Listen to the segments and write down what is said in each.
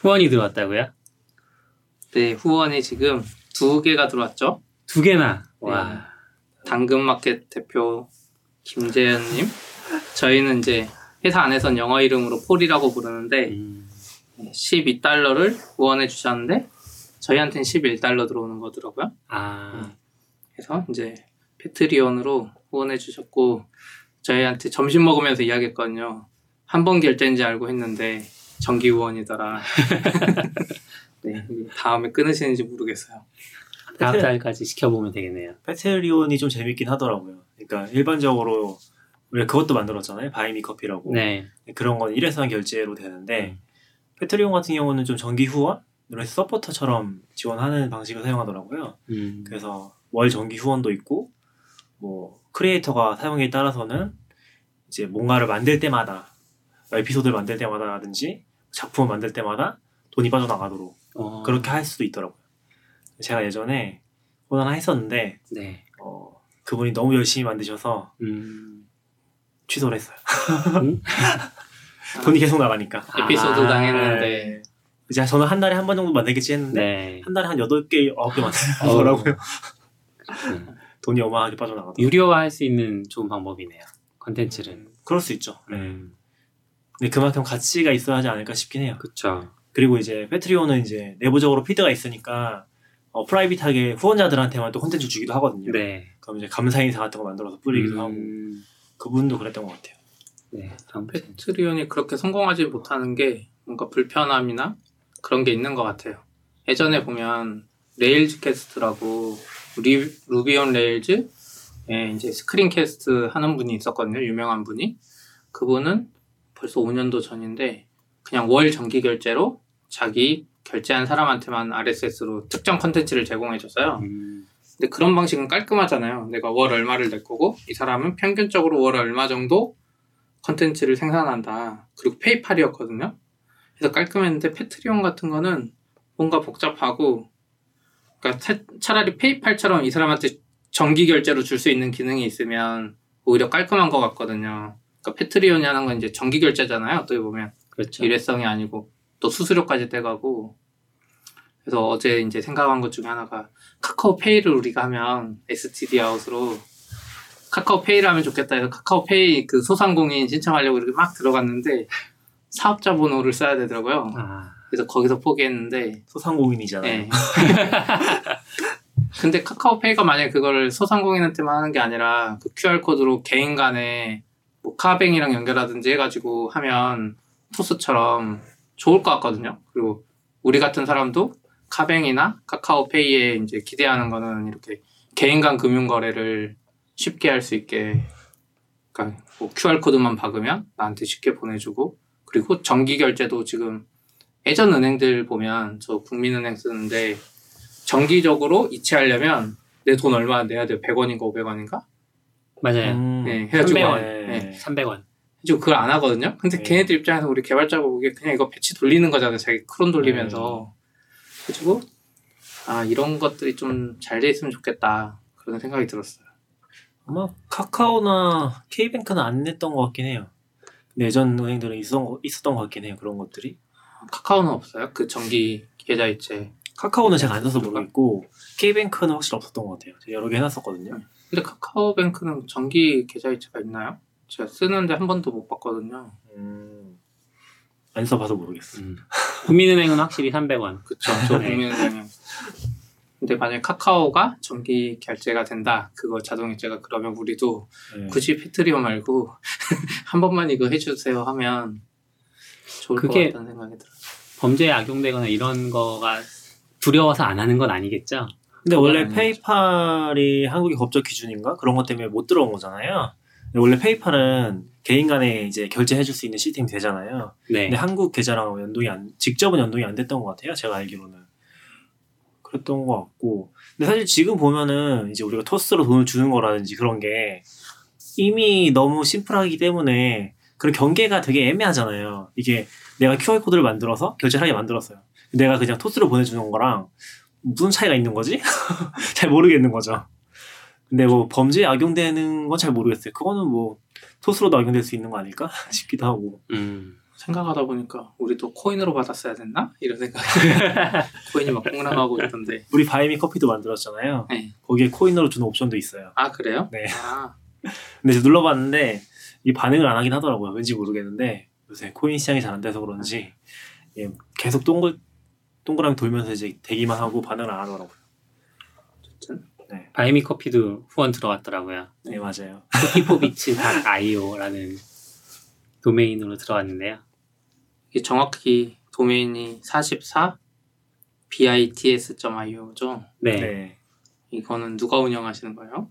후원이 들어왔다고요? 네, 후원이 지금 두 개가 들어왔죠. 두 개나. 네. 와. 당근마켓 대표 김재현님. 저희는 이제 회사 안에선 영어 이름으로 폴이라고 부르는데 음. 12달러를 후원해 주셨는데 저희한테는 11달러 들어오는 거더라고요. 아. 그래서 이제 패트리온으로 후원해 주셨고 저희한테 점심 먹으면서 이야기했거든요. 한 번 결제인지 알고 했는데 정기 후원이더라. 네, 다음에 끊으시는지 모르겠어요. 다음 달까지 시켜보면 되겠네요. 페트리온이 좀 재밌긴 하더라고요. 그러니까 일반적으로 우리가 그것도 만들었잖아요. 바이미 커피라고. 네. 그런 건 일회성 결제로 되는데 페트리온 같은 경우는 좀 정기 후원, 이런 서포터처럼 지원하는 방식을 사용하더라고요. 음. 그래서 월 정기 후원도 있고 뭐 크리에이터가 사용에 따라서는 이제 뭔가를 만들 때마다 에피소드를 만들 때마다라든지 작품을 만들 때마다 돈이 빠져나가도록 어. 그렇게 할 수도 있더라고요. 제가 예전에 후원 하나 했었는데 네. 어, 그분이 너무 열심히 만드셔서 음. 취소를 했어요. 음? 돈이 계속 나가니까. 에피소드 아, 당했는데 이제 저는 한 달에 한 번 정도 만들겠지 했는데 네. 한 달에 한 8개, 9개 만들더라고요. 음. 돈이 어마하게 빠져나가더라고요. 유료화할 수 있는 좋은 방법이네요. 컨텐츠를. 그럴 수 있죠. 음. 근데 그만큼 가치가 있어야 하지 않을까 싶긴 해요. 그쵸. 그리고 이제 Patreon은 이제 내부적으로 feed가 있으니까 어, private하게 후원자들한테만 또 콘텐츠 주기도 하거든요. 네. 그럼 이제 감사 인사 같은 거 만들어서 뿌리기도 하고 음. 그분도 그랬던 것 같아요. 네. Patreon이 그렇게 성공하지 못하는 게 뭔가 불편함이나 그런 게 있는 것 같아요. 예전에 보면 RailsCasts라고 리, Ruby on Rails 에 이제 screencast 하는 분이 있었거든요. 유명한 분이 그분은 벌써 5년도 전인데 그냥 월 정기 결제로 자기 결제한 사람한테만 RSS로 특정 컨텐츠를 제공해줬어요. 음. 근데 그런 방식은 깔끔하잖아요. 내가 월 얼마를 낼 거고 이 사람은 평균적으로 월 얼마 정도 컨텐츠를 생산한다. 그리고 PayPal이었거든요. 그래서 깔끔했는데 패트리온 같은 거는 뭔가 복잡하고 그러니까 차- 차라리 페이팔처럼 이 사람한테 정기 결제로 줄 수 있는 기능이 있으면 오히려 깔끔한 것 같거든요. 그러니까 패트리온이 하는 건 이제 정기 결제잖아요. 어떻게 보면 그렇죠. 일회성이 아니고 또 수수료까지 떼가고 그래서 어제 이제 생각한 것 중에 하나가 카카오페이를 우리가 하면 STD 아웃으로 카카오페이를 하면 좋겠다 해서 카카오페이 그 소상공인 신청하려고 이렇게 막 들어갔는데 사업자 번호를 써야 되더라고요. 아. 그래서 거기서 포기했는데 소상공인이잖아요. 네. 근데 카카오페이가 만약에 그걸 소상공인한테만 하는 게 아니라 그 QR코드로 개인 간에 뭐 카뱅이랑 연결하든지 해가지고 하면 토스처럼 좋을 것 같거든요. 그리고 우리 같은 사람도 카뱅이나 카카오페이에 이제 기대하는 거는 이렇게 개인 간 금융 거래를 쉽게 할 수 있게 그러니까 뭐 QR코드만 박으면 나한테 쉽게 보내주고 그리고 정기 결제도 지금 예전 은행들 보면 저 국민은행 쓰는데 정기적으로 이체하려면 내 돈 얼마 내야 돼요? 100원인가 500원인가? 맞아요. 음, 네, 해가지고 300원. 네. 300원. 해가지고 그걸 안 하거든요. 근데 네. 걔네들 입장에서 우리 개발자가 보기에 그냥 이거 배치 돌리는 거잖아요. 자기 크론 돌리면서. 그래가지고 아 이런 것들이 좀 잘 돼 있으면 좋겠다 그런 생각이 들었어요. 아마 카카오나 K뱅크는 안 냈던 것 같긴 해요. 예전 은행들은 있었던, 거- 있었던 것 같긴 해요. 그런 것들이. 카카오는 없어요? 그 정기 계좌 이체. 카카오는 제가 안 써서 모르겠고 K뱅크는 확실히 없었던 것 같아요. 제가 여러 개 해놨었거든요. 근데 카카오뱅크는 정기 계좌 이체가 있나요? 제가 쓰는데 한 번도 못 봤거든요. 음, 안 써봐서 모르겠어요. 음. 국민은행은 확실히 300원. 그쵸. 저 네. 국민은행. 근데 만약에 카카오가 정기 결제가 된다. 그거 자동 이체가 그러면 우리도 네. 굳이 패트리오 말고 한 번만 이거 해주세요 하면 좋을 그게- 것 같다는 생각이 들어요. 범죄에 악용되거나 이런 거가 두려워서 안 하는 건 아니겠죠? 근데 원래. 페이팔이 한국의 법적 기준인가 그런 것 때문에 못 들어온 거잖아요. 원래 페이팔은 개인 간에 이제 결제해 줄 수 있는 시스템이 되잖아요. 네. 근데 한국 계좌랑 연동이 안 직접은 연동이 안 됐던 것 같아요. 제가 알기로는 그랬던 것 같고. 근데 사실 지금 보면은 이제 우리가 토스로 돈을 주는 거라든지 그런 게 이미 너무 심플하기 때문에 그런 경계가 되게 애매하잖아요. 이게 내가 QR 코드를 만들어서 결제를 하게 만들었어요. 내가 그냥 토스로 보내주는 거랑 무슨 차이가 있는 거지? 잘 모르겠는 거죠. 근데 뭐 범죄에 악용되는 건 잘 모르겠어요. 그거는 뭐 토스로도 악용될 수 있는 거 아닐까 싶기도 하고. 음. 생각하다 보니까 우리도 코인으로 받았어야 됐나? 이런 생각. 코인이 막 폭락하고 있던데. 우리 바이미 커피도 만들었잖아요. 네. 거기에 코인으로 주는 옵션도 있어요. 아 그래요? 네. 아, 근데 제가 눌러봤는데 이 반응을 안 하긴 하더라고요. 왠지 모르겠는데 요새 코인 시장이 잘 안 돼서 그런지 예, 계속 동글 동그라미 돌면서 이제 대기만 하고 반응을 안 하더라고요. 어쨌든 바이미 커피도 후원 들어왔더라고요. 네 맞아요. 코피포비츠.io라는 도메인으로 들어왔는데요. 이게 정확히 도메인이 44 bits.io죠. 네. 네. 이거는 누가 운영하시는 거예요?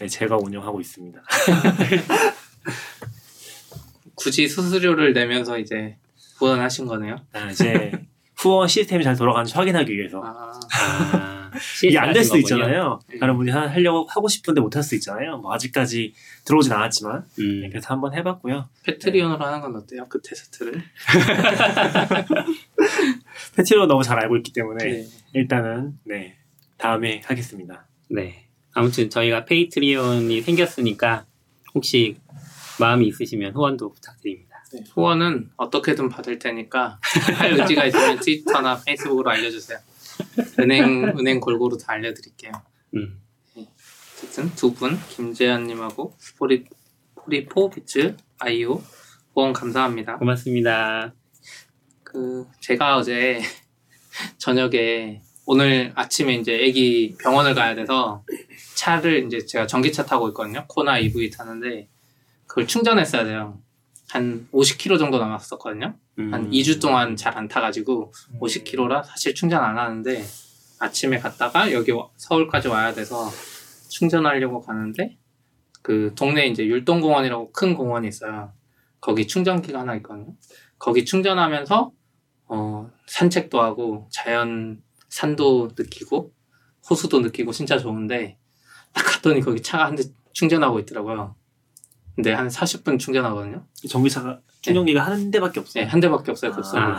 네, 제가 운영하고 있습니다. 굳이 수수료를 내면서 이제 후원하신 거네요. 아, 이제 후원 시스템이 잘 돌아가는지 확인하기 위해서 아, 아, 이게 안 될 수도 거군요. 있잖아요. 네. 다른 분이 하- 하려고 하고 싶은데 못 할 수도 있잖아요. 뭐 아직까지 들어오진 않았지만 음. 네, 그래서 한번 해봤고요. Patreon으로 하는 건 어때요? 그 테스트를? 패티로 너무 잘 알고 있기 때문에 네. 일단은 네 다음에 하겠습니다. 네. 아무튼 저희가 Patreon이 생겼으니까 혹시 마음이 있으시면 후원도 부탁드립니다. 네, 후원은 어떻게든 받을 테니까 할 의지가 있으면 트위터나 페이스북으로 알려주세요. 은행 은행 골고루 다 알려드릴게요. 음. 어쨌든 두 분 김재현님하고 스포리 포리포 비츠 아이오 후원 감사합니다. 고맙습니다. 그 제가 어제 저녁에 오늘 아침에 이제 아기 병원을 가야 돼서 차를 이제 제가 전기차 타고 있거든요. 코나 EV 타는데 그걸 충전했어야 돼요. 한 50km 정도 남았었거든요. 음. 한 2주 동안 잘 안 타가지고 50km라 사실 충전 안 하는데 아침에 갔다가 여기 와- 서울까지 와야 돼서 충전하려고 가는데 그 동네 이제 율동공원이라고 큰 공원이 있어요. 거기 충전기가 하나 있거든요. 거기 충전하면서 어, 산책도 하고 자연 산도 느끼고 호수도 느끼고 진짜 좋은데 딱 갔더니 거기 차가 한 대 충전하고 있더라고요. 근데 한 40분 충전하거든요. 전기차가 충전기가 한 대밖에 없어요. 네, 한 대밖에 없어요. 급속으로.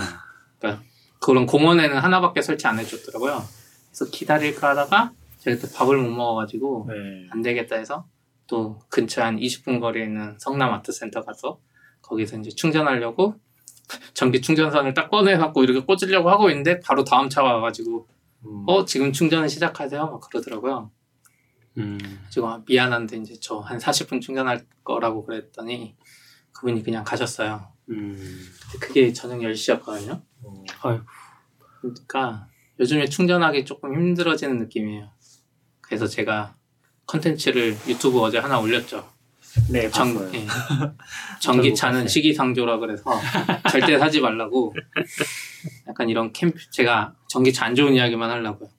아, 그런 공원에는 하나밖에 설치 안 해줬더라고요. 그래서 기다릴까 하다가 제가 또 밥을 못 먹어가지고 네. 안 되겠다 해서 또 근처 한 20분 거리에 있는 성남 아트센터 가서 거기서 이제 충전하려고 전기 충전선을 딱 꺼내갖고 이렇게 꽂으려고 하고 있는데 바로 다음 차가 와가지고 음. 어 지금 충전을 시작하세요 막 그러더라고요. 음. 지금 아, 미안한데 이제 저 한 40분 충전할 거라고 그랬더니 그분이 그냥 가셨어요. 음. 그게 저녁 10시였거든요. 음. 아이고. 그러니까 요즘에 충전하기 조금 힘들어지는 느낌이에요. 그래서 제가 컨텐츠를 유튜브 어제 하나 올렸죠. 네, 전, 봤어요. 예. 전기차는. 시기상조라 그래서 절대 사지 말라고 약간 이런 캠프 제가 전기차 안 좋은 이야기만 하려고요.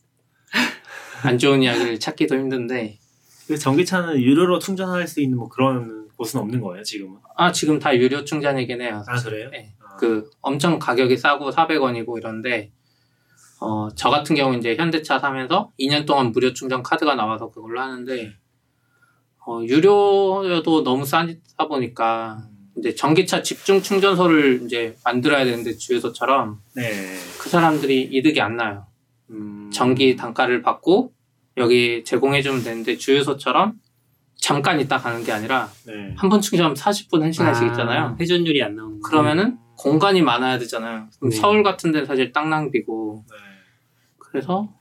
안 좋은 이야기를 찾기도 힘든데 그 전기차는 유료로 충전할 수 있는 뭐 그런 곳은 없는 거예요 지금은? 아 지금 다 유료 충전이긴 해요. 아 그래요? 네. 아, 그 엄청 가격이 싸고 400원이고 이런데 어, 저 같은 경우 이제 현대차 사면서 2년 동안 무료 충전 카드가 나와서 그걸로 하는데 어, 유료여도 너무 싸다 보니까 이제 전기차 집중 충전소를 이제 만들어야 되는데 주유소처럼 네. 그 사람들이 이득이 안 나요. 음. 전기 단가를 받고 여기 제공해 주면 되는데 주유소처럼 잠깐 있다 가는 게 아니라 네. 한번 충전하면 40분, 1시간씩 있잖아요. 회전율이 안 나오는 거. 그러면은 공간이 많아야 되잖아요. 네. 서울 같은 데는 사실 땅 낭비고 네. 그래서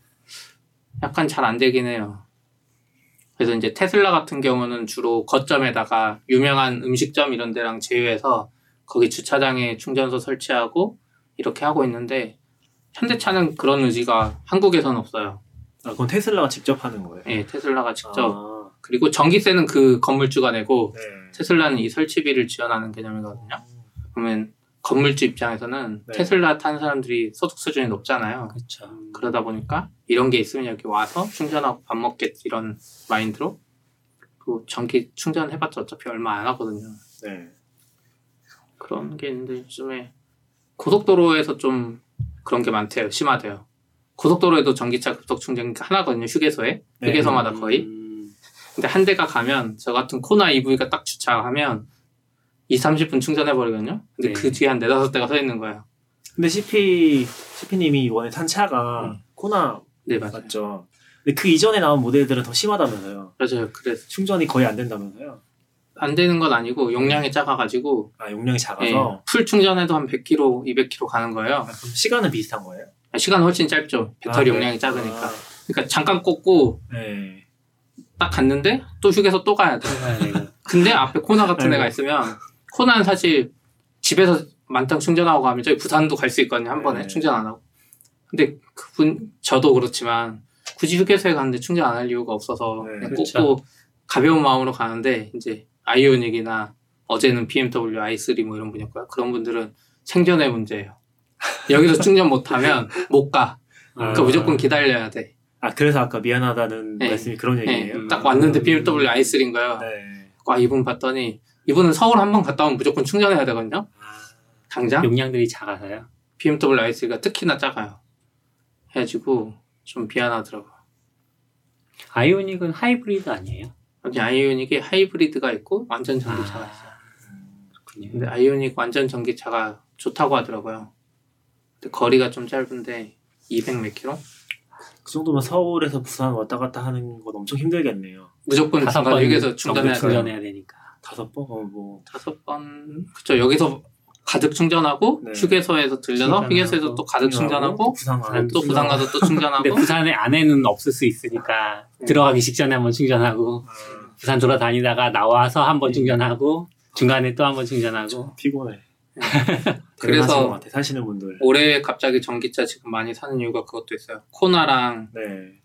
약간 잘 안 되긴 해요. 그래서 이제 테슬라 같은 경우는 주로 거점에다가 유명한 음식점 이런 데랑 제휴해서 거기 주차장에 충전소 설치하고 이렇게 하고 있는데 현대차는 그런 의지가 한국에선 없어요. 아, 그건 테슬라가 직접 하는 거예요? 예, 테슬라가 직접 아, 그리고 전기세는 그 건물주가 내고 네. 테슬라는 이 설치비를 지원하는 개념이거든요. 그러면 건물주 입장에서는 네. 테슬라 탄 사람들이 소득 수준이 높잖아요. 그렇죠. 그러다 보니까 이런 게 있으면 여기 와서 충전하고 밥 먹겠지 이런 마인드로 그 전기 충전해봤자 어차피 얼마 안 하거든요. 네. 그런 게 있는데 요즘에 고속도로에서 좀 그런 게 많대요. 심하대요. 고속도로에도 전기차 급속 충전기 하나거든요. 휴게소에 네. 휴게소마다 거의. 음. 근데 한 대가 가면 저 같은 코나 EV가 딱 주차하면 2, 30분 충전해 버리거든요. 근데 네. 그 뒤에 한 네다섯 대가 서 있는 거예요. 근데 CP CP님이 이번에 탄 차가 음. 코나 네 맞아요. 맞죠? 근데 그 이전에 나온 모델들은 더 심하다면서요? 맞아요. 그래서 충전이 거의 안 된다면서요? 안 되는 건 아니고 용량이 작아가지고 아 용량이 예, 작아서 풀 충전해도 한 100km, 200km 가는 거예요. 아, 그럼 시간은 비슷한 거예요? 시간은 훨씬 짧죠. 배터리 아, 용량이 네. 작으니까. 아, 그러니까 잠깐 꽂고 네. 딱 갔는데 또 휴게소 또 가야 돼. 근데 앞에 코나 같은 아이고. 데가 있으면 코나는 사실 집에서 만땅 충전하고 가면 저희 부산도 갈 수 있거든요. 한 번에 네. 충전 안 하고. 근데 그분 저도 그렇지만 굳이 휴게소에 가는데 충전 안 할 이유가 없어서 네, 그냥 그렇죠. 꽂고 가벼운 마음으로 가는데 이제 아이오닉이나 어제는 BMW i3 뭐 이런 분이었고요. 그런 분들은 생존의 문제예요. 여기서 충전 못하면 못 가. 그러니까 아. 무조건 기다려야 돼. 아 그래서 아까 미안하다는 네. 말씀이 그런 네, 얘기예요. 딱 왔는데 BMW i3인 거예요. 네. 와 이분 봤더니 이분은 서울 한 번 갔다 오면 무조건 충전해야 되거든요. 당장 용량들이 작아서요. BMW i3가 특히나 작아요. 해가지고 좀 미안하더라고요. 아이오닉은 하이브리드 아니에요? 여기 아이오닉이 하이브리드가 있고 완전 전기차가 있어요. 그렇군요. 근데 아이오닉 완전 전기차가 좋다고 하더라고요. 근데 거리가 좀 짧은데 200 몇 킬로? 그 정도면 서울에서 부산 왔다 갔다 하는 건 엄청 힘들겠네요. 무조건 다섯 번 여기서 돼요. 충전해야 되니까. 다섯 번? 어, 뭐 다섯 번 그쵸 여기서 가득 충전하고 네. 휴게소에서 들려서 휴게소에서 또 가득 충전하고 부산 가고 또 부산 가서 또 충전하고 근데 부산에 안에는 없을 수 있으니까 네. 들어가기 직전에 한번 충전하고 아, 부산 돌아다니다가 나와서 한번 네. 충전하고 중간에 또 한번 충전하고 피곤해. 그래서- 대단하신 것 같아, 사시는 분들. 올해 갑자기 전기차 지금 많이 사는 이유가 그것도 있어요. 코나랑 네.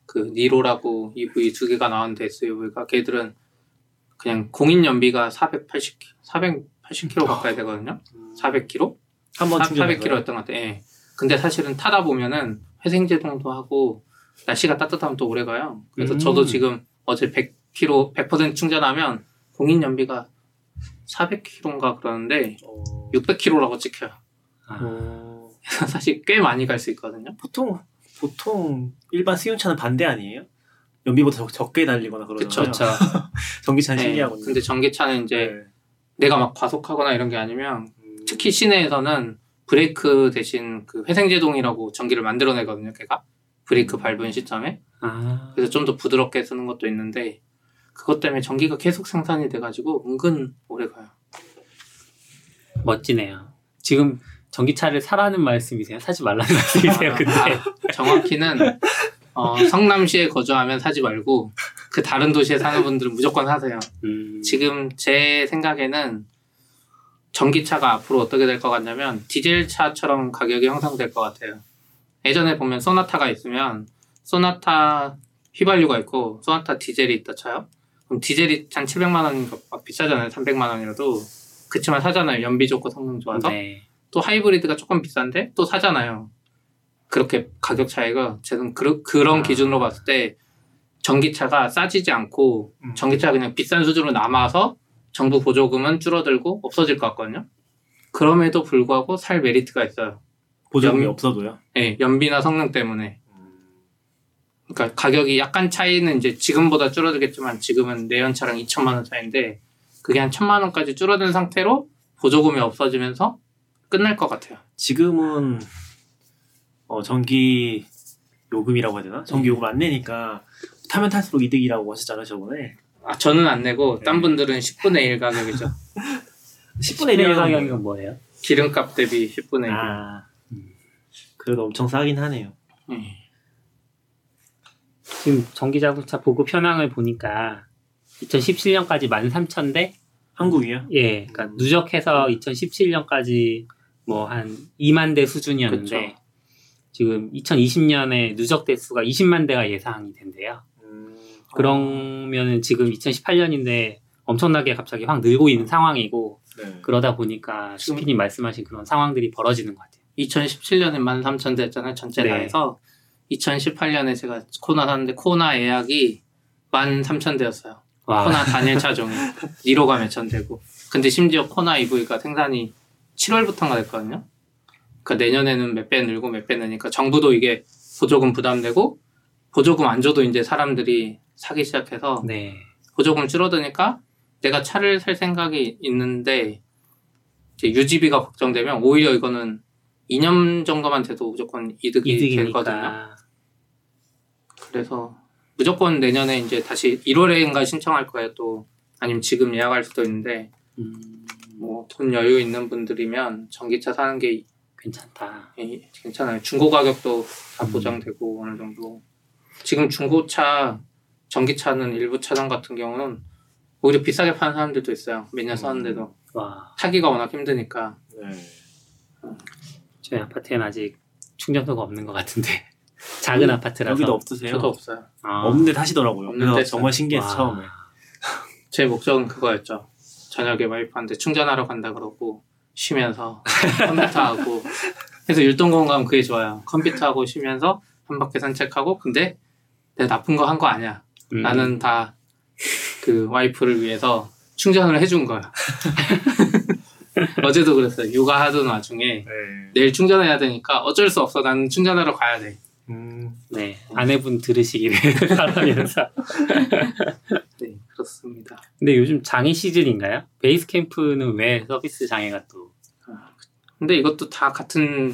그 니로라고 EV 두 개가 나왔는데 SUV가 걔들은 그냥 공인 연비가 480 480km 가까이 되거든요. 400km? 한번 충전. 400km였던 것 같아. 예. 근데 사실은 타다 보면은 회생제동도 하고 날씨가 따뜻하면 또 오래 가요. 그래서 음. 저도 지금 어제 100km 100% 충전하면 공인 연비가 400km인가 그러는데 어, 600km라고 찍혀요. 아, 어, 사실 꽤 많이 갈 수 있거든요. 보통 보통 일반 승용차는 반대 아니에요? 연비보다 적, 적게 달리거나 그러잖아요. 그쵸. 그렇죠. 전기차는 네. 신기하거든요. 근데 전기차는 이제 네. 내가 막 과속하거나 이런 게 아니면 음, 특히 시내에서는 브레이크 대신 그 회생제동이라고 전기를 만들어내거든요. 걔가 브레이크 밟은 시점에 아, 그래서 좀 더 부드럽게 쓰는 것도 있는데 그것 때문에 전기가 계속 생산이 돼가지고 은근 오래 가요. 멋지네요. 지금 전기차를 사라는 말씀이세요? 사지 말라는 말씀이세요? 근데 정확히는 어, 성남시에 거주하면 사지 말고 그 다른 도시에 사는 분들은 무조건 사세요. 음, 지금 제 생각에는 전기차가 앞으로 어떻게 될 것 같냐면 디젤 차처럼 가격이 형성될 것 같아요. 예전에 보면 소나타가 있으면 소나타 휘발유가 있고 소나타 디젤이 있다 쳐요. 그럼 디젤이 한 700만 원인가 막 비싸잖아요. 300만 원이라도 그치만 사잖아요. 연비 좋고 성능 좋아서 네. 또 하이브리드가 조금 비싼데 또 사잖아요. 그렇게 가격 차이가 저는 그, 그런 아. 기준으로 봤을 때 전기차가 싸지지 않고 음. 전기차가 그냥 비싼 수준으로 남아서 정부 보조금은 줄어들고 없어질 것 같거든요. 그럼에도 불구하고 살 메리트가 있어요. 보조금이 연- 없어도요. 예, 연비나 성능 때문에. 그러니까 가격이 약간 차이는 이제 지금보다 줄어들겠지만 지금은 내연차랑 2천만 원 차이인데 그게 한 천만 원까지 줄어든 상태로 보조금이 없어지면서 끝날 것 같아요. 지금은 어, 전기 요금이라고 해야 되나? 전기 요금 안 내니까 타면 탈수록 이득이라고 하셨잖아요 저번에. 아, 저는 안 내고 딴 네. 분들은 10분의 1 가격이죠. 10분의 1 1 가격이 뭐예요? 기름값 대비 10분의 1. 아, 그래도 엄청 싸긴 하네요. 예. 지금 전기자동차 보급 현황을 보니까 2017년까지 13,000대? 한국이요? 예, 그러니까 누적해서 2017년까지 뭐 한 2만 대 수준이었는데 그쵸. 지금 2020년에 누적 대수가 20만 대가 예상이 된대요. 음, 그러면은 지금 2018년인데 엄청나게 갑자기 확 늘고 있는 상황이고 네. 그러다 보니까 슈피님 말씀하신 그런 상황들이 벌어지는 것 같아요. 2017년에 13,000대 했잖아요. 전체 네. 다 해서 2018년에 제가 코나 샀는데 코나 예약이 13,000대였어요. 와, 코나 단일 차 종이 니로가 몇천 대고 근데 심지어 코나 EV가 생산이 7월부터인가 됐거든요. 그러니까 내년에는 몇 배 늘고 몇배 느니까 정부도 이게 보조금 부담되고 보조금 안 줘도 이제 사람들이 사기 시작해서 네. 보조금 줄어드니까 내가 차를 살 생각이 있는데 이제 유지비가 걱정되면 오히려 이거는 2년 정도만 돼도 무조건 이득이 되거든요. 이득이니까. 그래서 무조건 내년에 이제 다시 1월에인가 신청할 거예요. 또 아니면 지금 예약할 수도 있는데 음, 뭐돈 여유 있는 분들이면 전기차 사는 게 괜찮다. 이- 괜찮아요. 중고 가격도 다 음. 보장되고 어느 정도. 지금 중고차 전기차는 일부 차량 같은 경우는 오히려 비싸게 파는 사람들도 있어요. 몇 년 썼는데도 와, 타기가 워낙 힘드니까. 네. 저희 아파트에는 아직 충전소가 없는 것 같은데 작은 아파트라서 여기도 없으세요? 저도 없어요. 아, 없는데 타시더라고요. 없는데 그래서 정말 신기했어 와. 처음에. 제 목적은 그거였죠. 저녁에 와이프한테 충전하러 간다 그러고 쉬면서 컴퓨터하고 그래서 율동공원 가면 그게 좋아요. 컴퓨터하고 쉬면서 한 바퀴 산책하고 근데 내가 나쁜 거 한 거 아니야. 음, 나는 다 그 와이프를 위해서 충전을 해준 거야. 어제도 그랬어요. 육아하던 와중에 네. 내일 충전해야 되니까 어쩔 수 없어. 나는 충전하러 가야 돼. 음, 네 아내분 들으시기를 바라면서. 네, 그렇습니다. 근데 요즘 장애 시즌인가요? 베이스 캠프는 왜 서비스 장애가 또? 근데 이것도 다 같은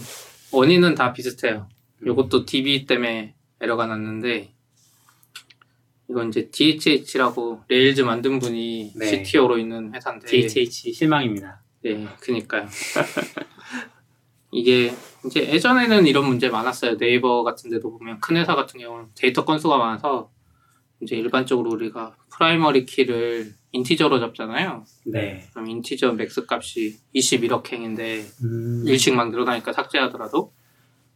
원인은 다 비슷해요. 이것도 DB 때문에 에러가 났는데 이건 이제 DHH라고 Rails 만든 분이 네. CTO로 있는 회사인데 DHH 실망입니다. 네, 그니까요. 이게 이제 예전에는 이런 문제 많았어요. 네이버 같은 데도 보면 큰 회사 같은 경우는 데이터 건수가 많아서 이제 일반적으로 우리가 primary key를 integer로 잡잖아요. 네. 그럼 integer max 값이 21억 행인데 음, 일씩 막 늘어나니까 삭제하더라도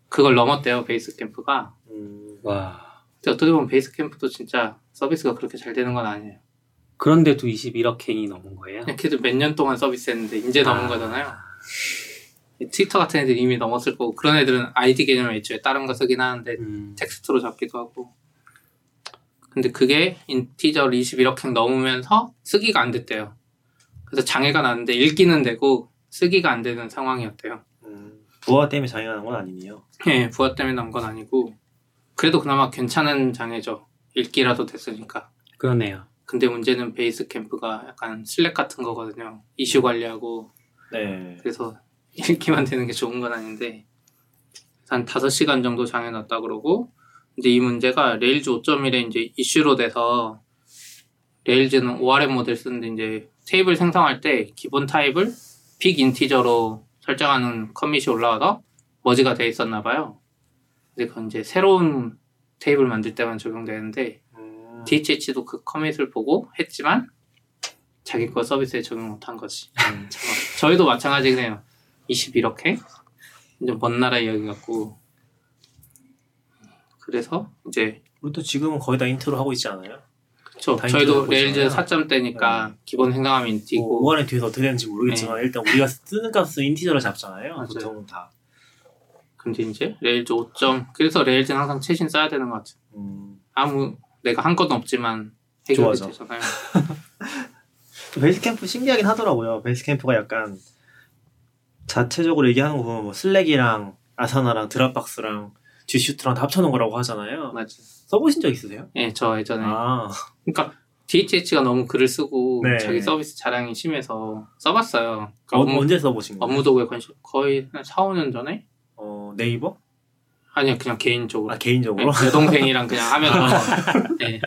그걸 넘었대요 베이스 캠프가. 음, 와 어떻게 보면 베이스 캠프도 진짜 서비스가 그렇게 잘 되는 건 아니에요. 그런데도 21억 행이 넘은 거예요? 그냥 걔도 몇 년 동안 서비스했는데 이제 넘은 아. 거잖아요. 트위터 같은 애들 이미 넘었을 거고 그런 애들은 아이디 개념을 애초에 다른 거 쓰긴 하는데 음, 텍스트로 잡기도 하고. 근데 그게 integer를 21억 행 넘으면서 쓰기가 안 됐대요. 그래서 장애가 났는데 읽기는 되고 쓰기가 안 되는 상황이었대요. 음. 부하 때문에 장애가 난 건 아니네요. 예, 부하 때문에 난 건 아니고 그래도 그나마 괜찮은 장애죠. 읽기라도 됐으니까. 그러네요. 근데 문제는 베이스 캠프가 약간 Slack 같은 거거든요. 이슈 관리하고 네. 그래서 읽기만 되는 게 좋은 건 아닌데 한 5시간 정도 장애 났다 그러고 이제 이 문제가 Rails 5.1에 이제 이슈로 돼서 Rails는 ORM 모델 쓰는데 이제 테이블 생성할 때 기본 타입을 big integer로 설정하는 commit이 올라와서 merge가 돼 있었나 봐요. 근데 그건 이제 새로운 테이블 만들 때만 적용되는데 음. DHH도 그 commit을 보고 했지만 자기 거 서비스에 적용 못한 거지. 음. 참, 저희도 마찬가지긴 해요. 21억 행? 이제 먼 나라 이야기 같고. 그래서 이제 우리도 지금은 거의 다 int로 하고 있지 않아요? 다 저희도 레일즈 보시잖아요. 4점대니까 기본 행동하면 뭐 int고 오안에 뒤에서 어떻게 되는지 모르겠지만 일단 우리가 쓰는 값은 integer로 잡잖아요. 맞아요. 보통은 다. 근데 이제 Rails 5점 그래서 Rails는 항상 최신 써야 되는 것 같아요. 음. 아무 내가 한 건 없지만 해결이 좋아져. 되잖아요. 베이스캠프 신기하긴 하더라고요. 베이스캠프가 약간 자체적으로 얘기하는 거 보면 뭐 슬랙이랑 아사나랑 드랍박스랑 G슈트랑 다 합쳐놓은 거라고 하잖아요. 맞아. 써보신 적 있으세요? 예, 저 예전에 아, 그러니까 DHH가 너무 글을 쓰고 네. 자기 서비스 자랑이 심해서 써봤어요. 그러니까 어, 업무, 언제 써보신 거예요? 업무 도구에 관심 거의 한 4, 5년 전에? 어, 네이버? 아니요 그냥 개인적으로 아 개인적으로? 네, 여동생이랑 그냥 하면서 네.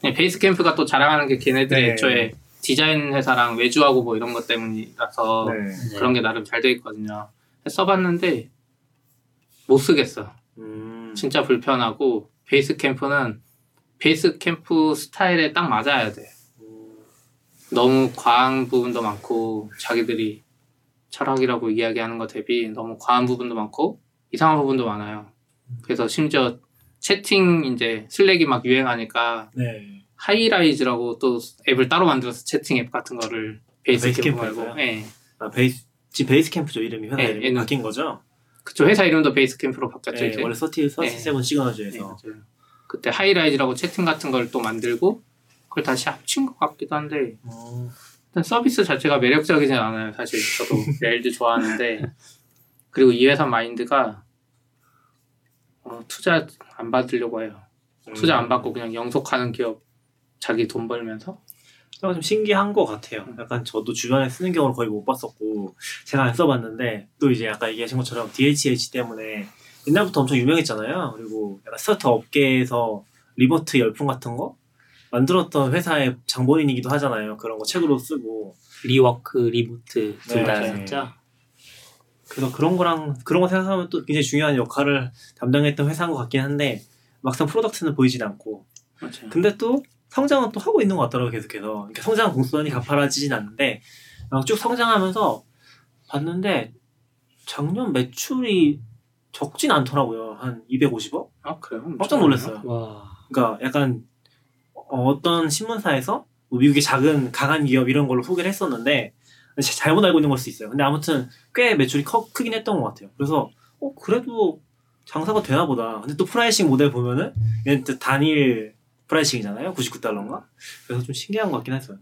그냥 베이스 캠프가 또 자랑하는 게 걔네들이 네. 애초에 디자인 회사랑 외주하고 뭐 이런 것 때문이라서 네. 그런 게 나름 잘 돼 있거든요. 써봤는데 못 쓰겠어. 음. 진짜 불편하고 베이스 캠프는 베이스 캠프 스타일에 딱 맞아야 돼. 음. 너무 과한 부분도 많고 자기들이 철학이라고 이야기하는 것 대비 너무 과한 부분도 많고 이상한 부분도 많아요. 그래서 심지어 채팅 이제 Slack이 막 유행하니까 네. Highrise라고 또 앱을 따로 만들어서 채팅 앱 같은 거를 베이스 베이스 캠프? 말고 예. 아 베이스 지 베이스 캠프죠 이름이 회사 네, 이름이 얘는- 바뀐 거죠? 그쵸 회사 이름도 베이스 캠프로 바뀌었죠 네, 이제. 원래 Thirty Thirty-seven 네, Signals에서 맞아요. 그때 Highrise라고 채팅 같은 걸 또 만들고 그걸 다시 합친 것 같기도 한데 어, 일단 서비스 자체가 매력적이진 않아요. 사실 저도 Rails 좋아하는데 그리고 이 회사 마인드가 어, 투자 안 받으려고 해요. 투자 안 받고 그냥 영속하는 기업 자기 돈 벌면서 좀 신기한 것 같아요. 약간 저도 주변에 쓰는 경우를 거의 못 봤었고 제가 안 써봤는데 또 이제 아까 얘기하신 것처럼 DHH 때문에 옛날부터 엄청 유명했잖아요. 그리고 약간 스타트 업계에서 remote 열풍 같은 거 만들었던 회사의 장본인이기도 하잖아요. 그런 거 책으로 쓰고. Rework, Remote 둘 네, 다 네. 했죠. 그래서 그런 거랑 그런 거 생각하면 또 굉장히 중요한 역할을 담당했던 회사인 것 같긴 한데 막상 product는 보이진 않고 맞아요. 근데 또 성장은 또 하고 있는 것 같더라고요 계속해서 그러니까 성장 곡선이 가파라지진 않는데 어, 쭉 성장하면서 봤는데 작년 매출이 적진 않더라고요 한 250억? 아 그래요? 깜짝 놀랐어요 와. 그러니까 약간 어, 어떤 신문사에서 뭐 미국의 작은 강한 기업 이런 걸로 소개를 했었는데 자- 잘못 알고 있는 걸 수 있어요. 근데 아무튼 꽤 매출이 커, 크긴 했던 것 같아요. 그래서 어 그래도 장사가 되나 보다. 근데 또 pricing 모델 보면은 얘는 또 단일 pricing이잖아요. 99달러인가? 그래서 좀 신기한 것 같긴 했어요.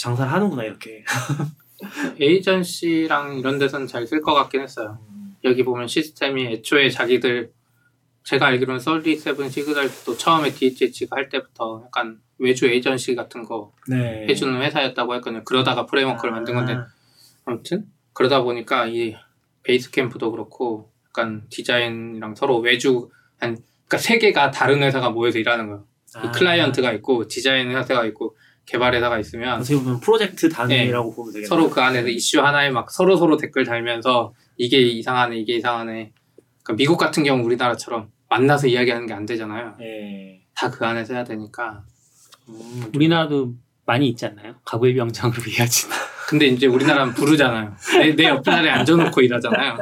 장사를 하는구나 이렇게. 에이전시랑 이런 데서는 잘 쓸 것 같긴 했어요. 여기 보면 시스템이 애초에 자기들 제가 알기로는 37 Signal도 처음에 DHH가 할 때부터 약간 외주 에이전시 같은 거 네. 해주는 회사였다고 했거든요. 그러다가 framework를 만든 건데 아, 아무튼 그러다 보니까 이 베이스 캠프도 그렇고 약간 디자인이랑 서로 외주 한 그러니까 세 개가 다른 회사가 모여서 일하는 거예요. 이 아. 클라이언트가 있고 디자인 회사가 있고 개발 회사가 있으면 어떻게 보면 프로젝트 단위라고 보면 되겠네요. 서로 그 안에서 이슈 하나에 막 서로 서로 댓글 달면서 이게 이상하네 이게 이상하네. 그러니까 미국 같은 경우 우리나라처럼 만나서 이야기하는 게 안 되잖아요. 예. 다 그 안에서 해야 되니까. 음, 우리나라도 많이 있지 않나요? 갑을병정으로 이어지는. 근데 이제 우리나라는 부르잖아요. 내, 내 옆 자리에 앉아놓고 일하잖아요.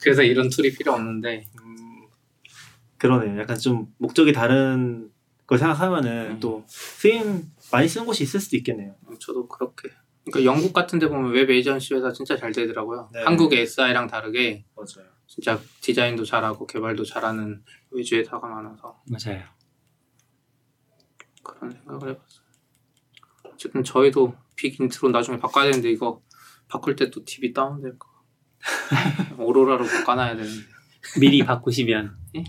그래서 이런 툴이 필요 없는데 음, 그러네요. 약간 좀 목적이 다른 걸 생각하면은 음. 또 쓰임 많이 쓰는 곳이 있을 수도 있겠네요. 저도 그렇게. 그러니까 영국 같은 데 보면 웹 에이전시 회사 진짜 잘 되더라고요. 네. 한국의 SI랑 다르게 맞아요. 진짜 디자인도 잘하고 개발도 잘하는 외주 회사가 많아서 맞아요. 그런 생각을 해봤어요. 어쨌든 저희도 BIGINT로 나중에 바꿔야 되는데 이거 바꿀 때 또 DB 다운될 거. Aurora로 바꿔놔야 되는데. 미리 바꾸시면 예?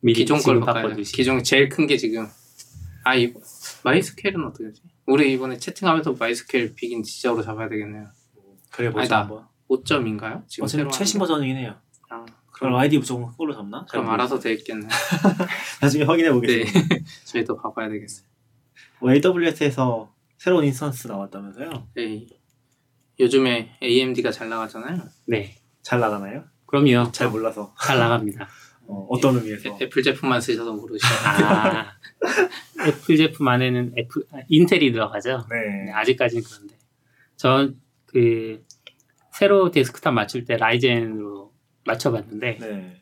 미리 기존 걸 바꿔야 돼. 기존 제일 큰 게 지금 아 이 MySQL은 어떻게 되지? 우리 이번에 채팅하면서 MySQL BIGINT 지정으로 잡아야 되겠네요. 그래 보자 아니다. 한번. 5점인가요? 지금 새로 어차피 최신 버전이긴 해요. 거. 아, 그럼 아이디 무조건 그걸로 잡나? 잘 그럼. 알아서 되겠네. 나중에 확인해 네, 보겠습니다. 저희도 봐봐야 되겠어요. 뭐 AWS에서 새로운 instance 나왔다면서요? 네. 요즘에 AMD가 잘 나가잖아요. 네. 잘 나가나요? 그럼요. 잘 몰라서 잘 나갑니다. 어, 어떤 의미에서? 애- 애플 제품만 쓰셔서 모르시죠. 아, 애플 제품 안에는 애플, 아, 인텔이 들어가죠. 네. 네, 아직까지는 그런데. 전 그 새로 데스크탑 맞출 때 Ryzen으로 맞춰봤는데 네.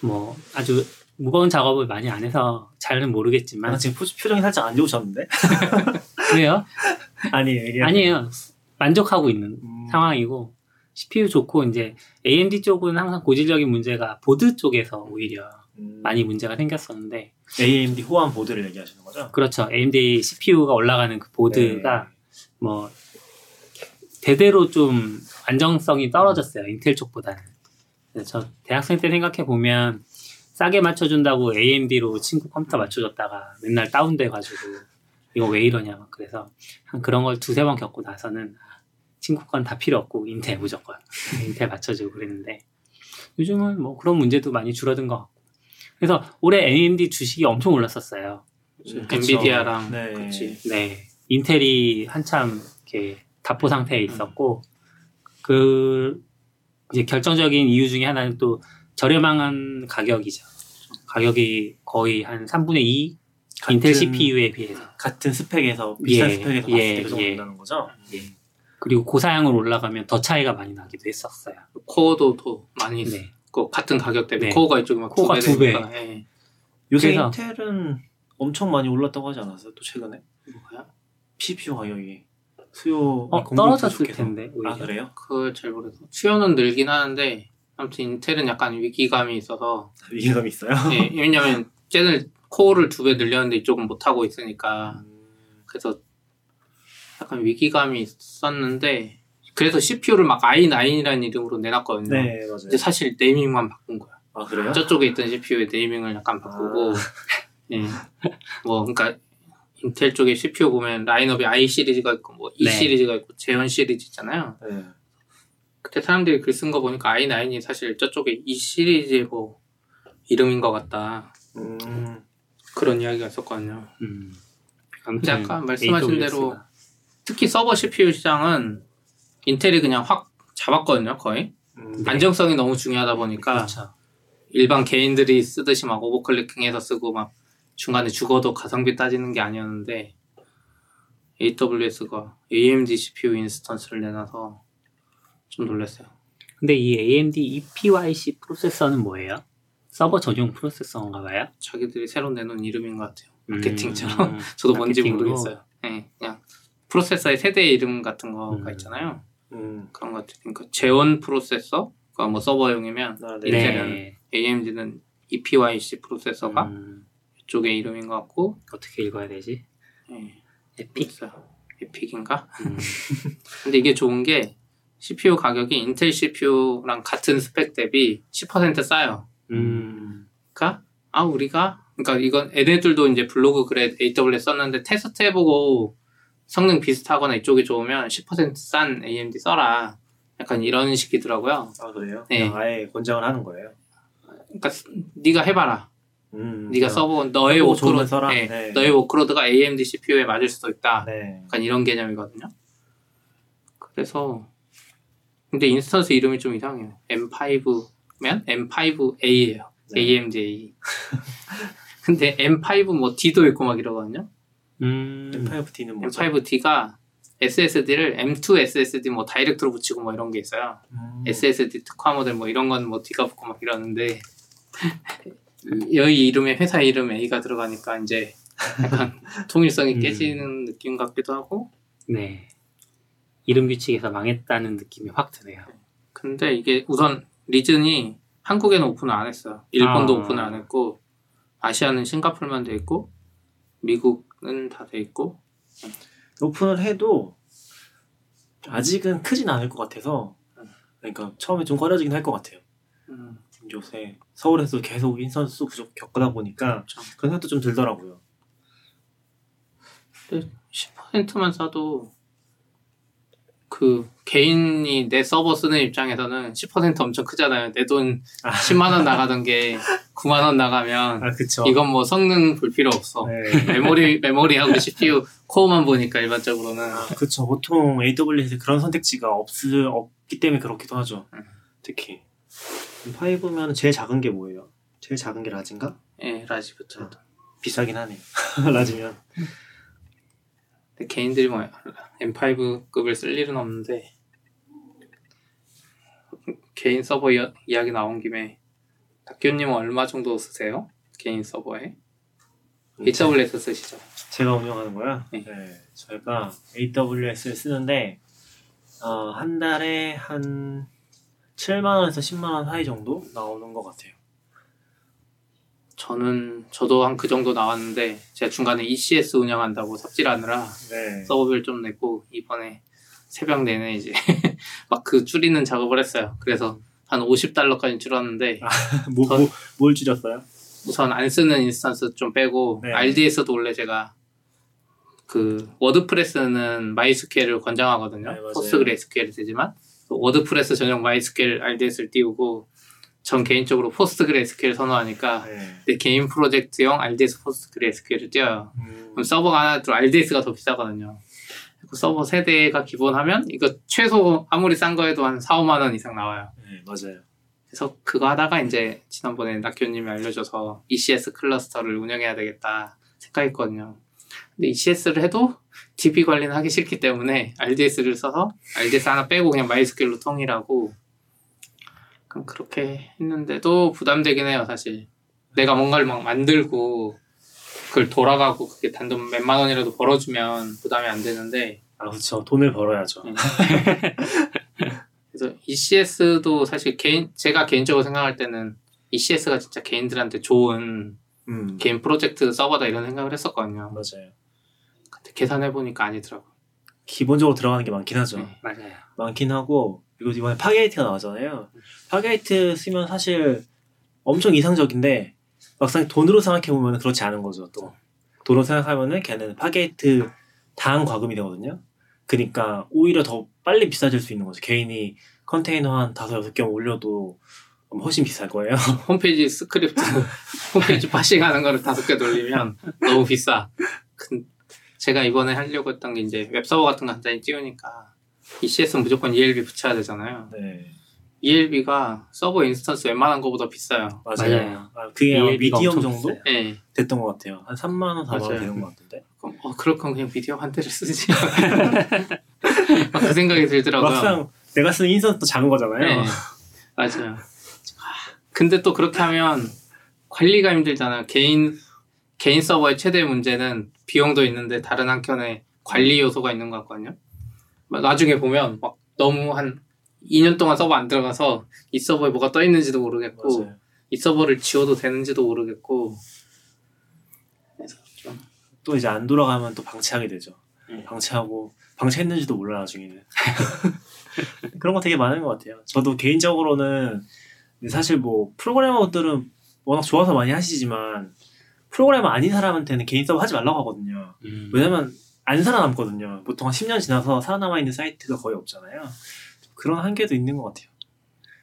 뭐 아주 무거운 작업을 많이 안 해서 잘은 모르겠지만 아, 지금 표, 표정이 살짝 안 좋으셨는데? 왜요? 아니에요. 얘기하세요. 아니에요. 만족하고 있는 음, 상황이고 CPU 좋고 이제 AMD 쪽은 항상 고질적인 문제가 보드 쪽에서 오히려 음, 많이 문제가 생겼었는데 AMD 호환 보드를 얘기하시는 거죠? 그렇죠. AMD CPU가 올라가는 그 보드가 뭐 대대로 좀 안정성이 떨어졌어요. 인텔 쪽보다는. 저 대학생 때 생각해 보면 싸게 맞춰준다고 AMD로 친구 컴퓨터 맞춰줬다가 맨날 다운돼가지고 이거 왜 이러냐 막 그래서 한 그런 걸 두세 번 겪고 나서는 아, 친구 건 다 필요 없고 인텔 무조건 인텔 맞춰주고 그랬는데 요즘은 뭐 그런 문제도 많이 줄어든 것 같고 그래서 올해 AMD 주식이 엄청 올랐었어요. 그쵸. 엔비디아랑 네. 네, 인텔이 한참 이렇게 답보 상태에 있었고 그 이제 결정적인 이유 중에 하나는 또 저렴한 가격이죠. 가격이 거의 한 3분의 2 인텔 같은- CPU에 비해서 같은 스펙에서 비슷한 예, 스펙에서 봤을 예, 때 그 정도 예. 된다는 거죠? 예. 그리고 고사양으로 올라가면 더 차이가 많이 나기도 했었어요. 코어도 더 많이 있 네. 고 같은 가격 대비 네. 코어가 이쪽이 막 코어가 두두배 배. 되니까 예. 요새 인텔은 엄청 많이 올랐다고 하지 않았어요? 또 최근에? 뭐야? CPU 가격이 수요 어, 떨어졌을 텐데 오히려. 아 그래요? 그걸 잘 모르겠어. 수요는 늘긴 하는데 아무튼 인텔은 약간 위기감이 있어서 위기감이 있어요? 예, 왜냐면 쟤는 코어를 두 배 늘렸는데 이쪽은 못 하고 있으니까 그래서 약간 위기감이 있었는데 그래서 CPU를 막 i9이라는 이름으로 내놨거든요. 네 맞아요. 근데 사실 네이밍만 바꾼 거야. 아 그래요? 저쪽에 있던 CPU의 네이밍을 약간 바꾸고 예. 뭐 그러니까 인텔 쪽에 CPU 보면 라인업이 i 시리즈가 있고 뭐 E 네. 시리즈가 있고 제원 시리즈 있잖아요. 네. 그때 사람들이 글 쓴 거 보니까 i9이 사실 저쪽에 E 시리즈의 뭐 이름인 것 같다. 음, 그런 이야기가 있었거든요. 음. 근데 아무튼 아까 말씀하신 AWS 가. 대로 특히 서버 CPU 시장은 인텔이 그냥 확 잡았거든요, 거의. 음, 안정성이 너무 중요하다 보니까 그렇죠. 일반 개인들이 쓰듯이 막 오버클릭킹해서 쓰고 막 중간에 죽어도 가성비 따지는 게 아니었는데 AWS가 AMD CPU 인스턴스를 내놔서 좀 놀랐어요. 근데 이 AMD EPYC 프로세서는 뭐예요? 서버 전용 프로세서인가 봐요? 자기들이 새로 내놓은 이름인 것 같아요. 마케팅처럼. 음, 저도 뭔지. 모르겠어요. 네, 그냥 프로세서의 세대 이름 같은 거가 음. 있잖아요. 음. 그런 것 같아요. 그러니까 Xeon 프로세서가 뭐 서버용이면 아, 네. 인텔은 네. AMD는 EPYC 프로세서가 음, 이 쪽의 이름인 것 같고 어떻게 읽어야 되지? 네, EPYC. EPYC인가? 음, 근데 이게 좋은 게 CPU 가격이 인텔 CPU랑 같은 스펙 대비 10% 싸요. 음, 그러니까 아 우리가 그러니까 이건 얘네들도 이제 블로그 그래 AWS 썼는데 테스트 해보고 성능 비슷하거나 이쪽이 좋으면 10% 싼 AMD 써라. 약간 이런 식이더라고요. 아 그래요? 네. 그냥 아예 권장을 하는 거예요. 그러니까 네가 해봐라. 음, 네가 아, 써보 너의 workload. 네, 네. 너의 workload가 AMD CPU에 맞을 수도 있다. 네. 약간 이런 개념이거든요. 그래서 근데 instance 이름이 좀 이상해요. M5면 M5A예요. 네. AMD A. 근데 M5 뭐 D도 있고 막 이러거든요. 음, M5T는 뭐죠? M5D가 SSD를 M2 SSD 뭐 다이렉트로 붙이고 뭐 이런 게 있어요. 음. SSD 특화 모델 뭐 이런 건 뭐 D가 붙고 막 이러는데 여기 이름에 회사 이름 A가 들어가니까 이제 약간 통일성이 음. 깨지는 느낌 같기도 하고 네. 이름 규칙에서 망했다는 느낌이 확 드네요. 근데 이게 우선 리즌이 한국에는 오픈을 안 했어요. 일본도 아. 오픈을 안 했고 아시아는 싱가포르만 돼 있고 미국은 다 돼 있고 오픈을 해도 아직은 크진 않을 것 같아서 그러니까 처음에 좀 꺼려지긴 할 것 같아요. 음, 요새 서울에서 계속 인턴스 부족 겪다 보니까 그렇죠. 그런 생각도 좀 들더라고요. 10%만 싸도 그 개인이 내 서버 쓰는 입장에서는 10% 엄청 크잖아요. 내돈 아. 10만 원 나가던 게 9만 원 나가면 아 그쵸. 이건 뭐 성능 볼 필요 없어. 네. 메모리 메모리하고 CPU 코어만 보니까 일반적으로는 아, 그쵸. 보통 AWS에 그런 선택지가 없, 없기 때문에 그렇기도 하죠. 음. 특히. 5면 제일 작은 게 뭐예요? 제일 작은 게 large인가? 예 large부터. 아. 비싸긴 하네요. large면. 근데 개인들이 뭐 M5급을 쓸 일은 없는데 개인 서버 이야, 이야기 나온 김에 박규님은 얼마 정도 쓰세요? 개인 서버에? AWS 쓰시죠? 제가 운영하는 거야? 네. 저희가 AWS를 쓰는데 어, 한 달에 한 7만 원에서 10만 원 사이 정도 나오는 것 같아요. 저는 저도 한 그 정도 나왔는데 제가 중간에 ECS 운영한다고 삽질하느라 네. 서버비를 좀 냈고 이번에 새벽 내내 이제 막 그 줄이는 작업을 했어요. 그래서 한 50달러까지 줄었는데 뭐, 저- 뭐, 뭘 줄였어요? 우선 안 쓰는 instance 좀 빼고 네. RDS도 원래 제가 그 WordPress는 MySQL을 권장하거든요. 네, 맞아요. PostgreSQL이 되지만 WordPress 전용 MySQL RDS를 띄우고 전 개인적으로 PostgreSQL 선호하니까 네. 내 개인 프로젝트용 RDS PostgreSQL을 띄워요. 음, 그럼 서버가 하나 들어 RDS가 더 비싸거든요. 그 서버 세 대가 기본하면 이거 최소 아무리 싼 거에도 한 4, 5만 원 이상 나와요. 네, 맞아요. 그래서 그거 하다가 이제 지난번에 낙교님이 알려줘서 ECS cluster를 운영해야 되겠다 생각했거든요. 근데 ECS를 해도 DB 관리는 하기 싫기 때문에 RDS를 써서 RDS 하나 빼고 그냥 MySQL로 통일하고 그렇게 했는데도 부담되긴 해요 사실. 내가 뭔가를 막 만들고 그걸 돌아가고 그게 단돈 몇만 원이라도 벌어주면 부담이 안 되는데 아, 그렇죠. 돈을 벌어야죠. 네. 그래서 ECS도 사실 개인 제가 개인적으로 생각할 때는 ECS가 진짜 개인들한테 좋은 음, 개인 프로젝트 서버다 이런 생각을 했었거든요. 맞아요. 계산해 보니까 아니더라고. 기본적으로 들어가는 게 많긴 하죠. 네. 맞아요. 많긴 하고 그리고 이번에 Fargate가 나왔잖아요. Fargate 쓰면 사실 엄청 이상적인데 막상 돈으로 생각해 보면 그렇지 않은 거죠. 또 돈으로 생각하면은 걔는 Fargate 당 과금이 되거든요. 그러니까 오히려 더 빨리 비싸질 수 있는 거죠. 개인이 컨테이너 한 다섯 여섯 개 올려도 훨씬 비쌀 거예요. 홈페이지 스크립트, 홈페이지 parsing하는 거를 다섯 개 돌리면 너무 비싸. 근- 제가 이번에 하려고 했던 게 이제 웹서버 같은 거 간단히 띄우니까 ECS는 무조건 ELB 붙여야 되잖아요. 네. ELB가 서버 instance 웬만한 거보다 비싸요. 맞아요. 맞아요. 아, 그게 medium 정도. 예. 됐던 것 같아요. 한 3만 원, 4만 원. 되는 것 같은데. 그럼 어, 그럴 거면 그냥 medium 한 대를 쓰지. 막 그 생각이 들더라고요. 막상 내가 쓰는 instance도 작은 거잖아요. 네. 맞아요. 근데 또 그렇게 하면 관리가 힘들잖아요. 개인 개인 서버의 최대 문제는 비용도 있는데 다른 한켠에 관리 요소가 있는 것 같거든요. 막 나중에 보면 막 너무 한 2년 동안 서버 안 들어가서 이 서버에 뭐가 떠 있는지도 모르겠고 맞아요. 이 서버를 지워도 되는지도 모르겠고 그래서 좀또 이제 안 돌아가면 또 방치하게 되죠. 네. 방치하고 방치했는지도 몰라 나중에는. 그런 거 되게 많은 것 같아요. 저도 개인적으로는 사실 뭐 프로그래머들은 워낙 좋아서 많이 하시지만 프로그래머 아닌 사람한테는 개인 서버 하지 말라고 하거든요. 음. 왜냐면 안 살아남거든요. 보통 한 10년 지나서 살아남아 있는 사이트가 거의 없잖아요. 그런 한계도 있는 것 같아요.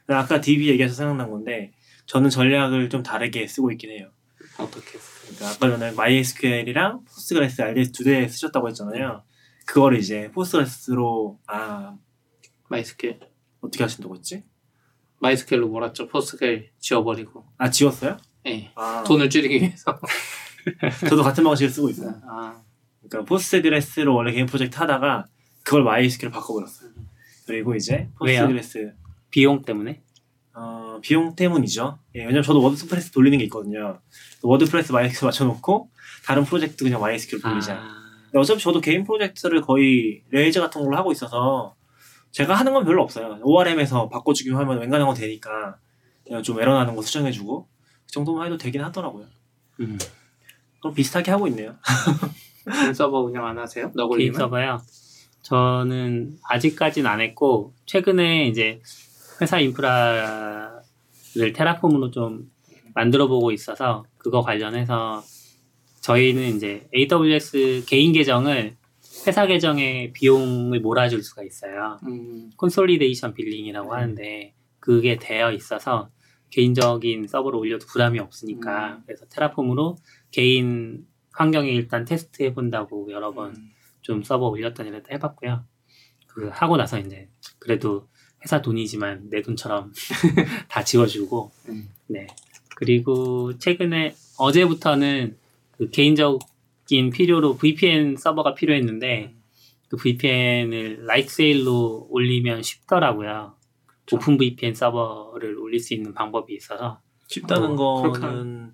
아까 DB 얘기해서 생각난 건데 저는 전략을 좀 다르게 쓰고 있긴 해요. 어떻게 그러니까 아까 전에 MySQL이랑 Postgres RDS 두 대 쓰셨다고 했잖아요. 그거를 이제 Postgres로 아 MySQL 어떻게 하신다고 했지? MySQL로 몰았죠. PostgreSQL 지워버리고 아 지웠어요? 예. 아 돈을 줄이기 위해서 저도 같은 방식을 쓰고 있어요. 아, 그러니까 Postgres로 원래 개인 프로젝트 하다가 그걸 MySQL 바꿔버렸어요. 그리고 이제? Postgres 비용 때문에? 어, 비용 때문이죠. 예, 왜냐면 저도 WordPress 돌리는 게 있거든요. WordPress MySQL 맞춰놓고 다른 프로젝트 그냥 MySQL 돌리자. 아, 근데 어차피 저도 개인 프로젝트를 거의 Rails 같은 걸로 하고 있어서 제가 하는 건 별로 없어요. ORM에서 바꿔주기만 하면 웬간한 건 되니까 그냥 좀 에러 나는 거 수정해주고 그 정도만 해도 되긴 하더라고요. 음. 그럼 비슷하게 하고 있네요. 개인 서버 운영 안 하세요? 개인 너굴님은? 서버요. 저는 아직까지는 안 했고 최근에 이제 회사 인프라를 Terraform으로 좀 만들어 보고 있어서 그거 관련해서 저희는 이제 AWS 개인 계정을 회사 계정에 비용을 몰아줄 수가 있어요. 음, consolidation billing이라고 하는데 그게 되어 있어서 개인적인 서버로 올려도 부담이 없으니까 음. 그래서 테라폼으로 개인 환경에 일단 테스트 해본다고 여러 번 음. 좀 서버 올렸던 일도 해봤고요. 그 하고 나서 이제 그래도 회사 돈이지만 내 돈처럼 다 지워주고 음. 네 그리고 최근에 어제부터는 그 개인적인 필요로 VPN 서버가 필요했는데 그 VPN을 Lightsail로 올리면 쉽더라고요. 그쵸. OpenVPN 서버를 올릴 수 있는 방법이 있어서 쉽다는 어, 거는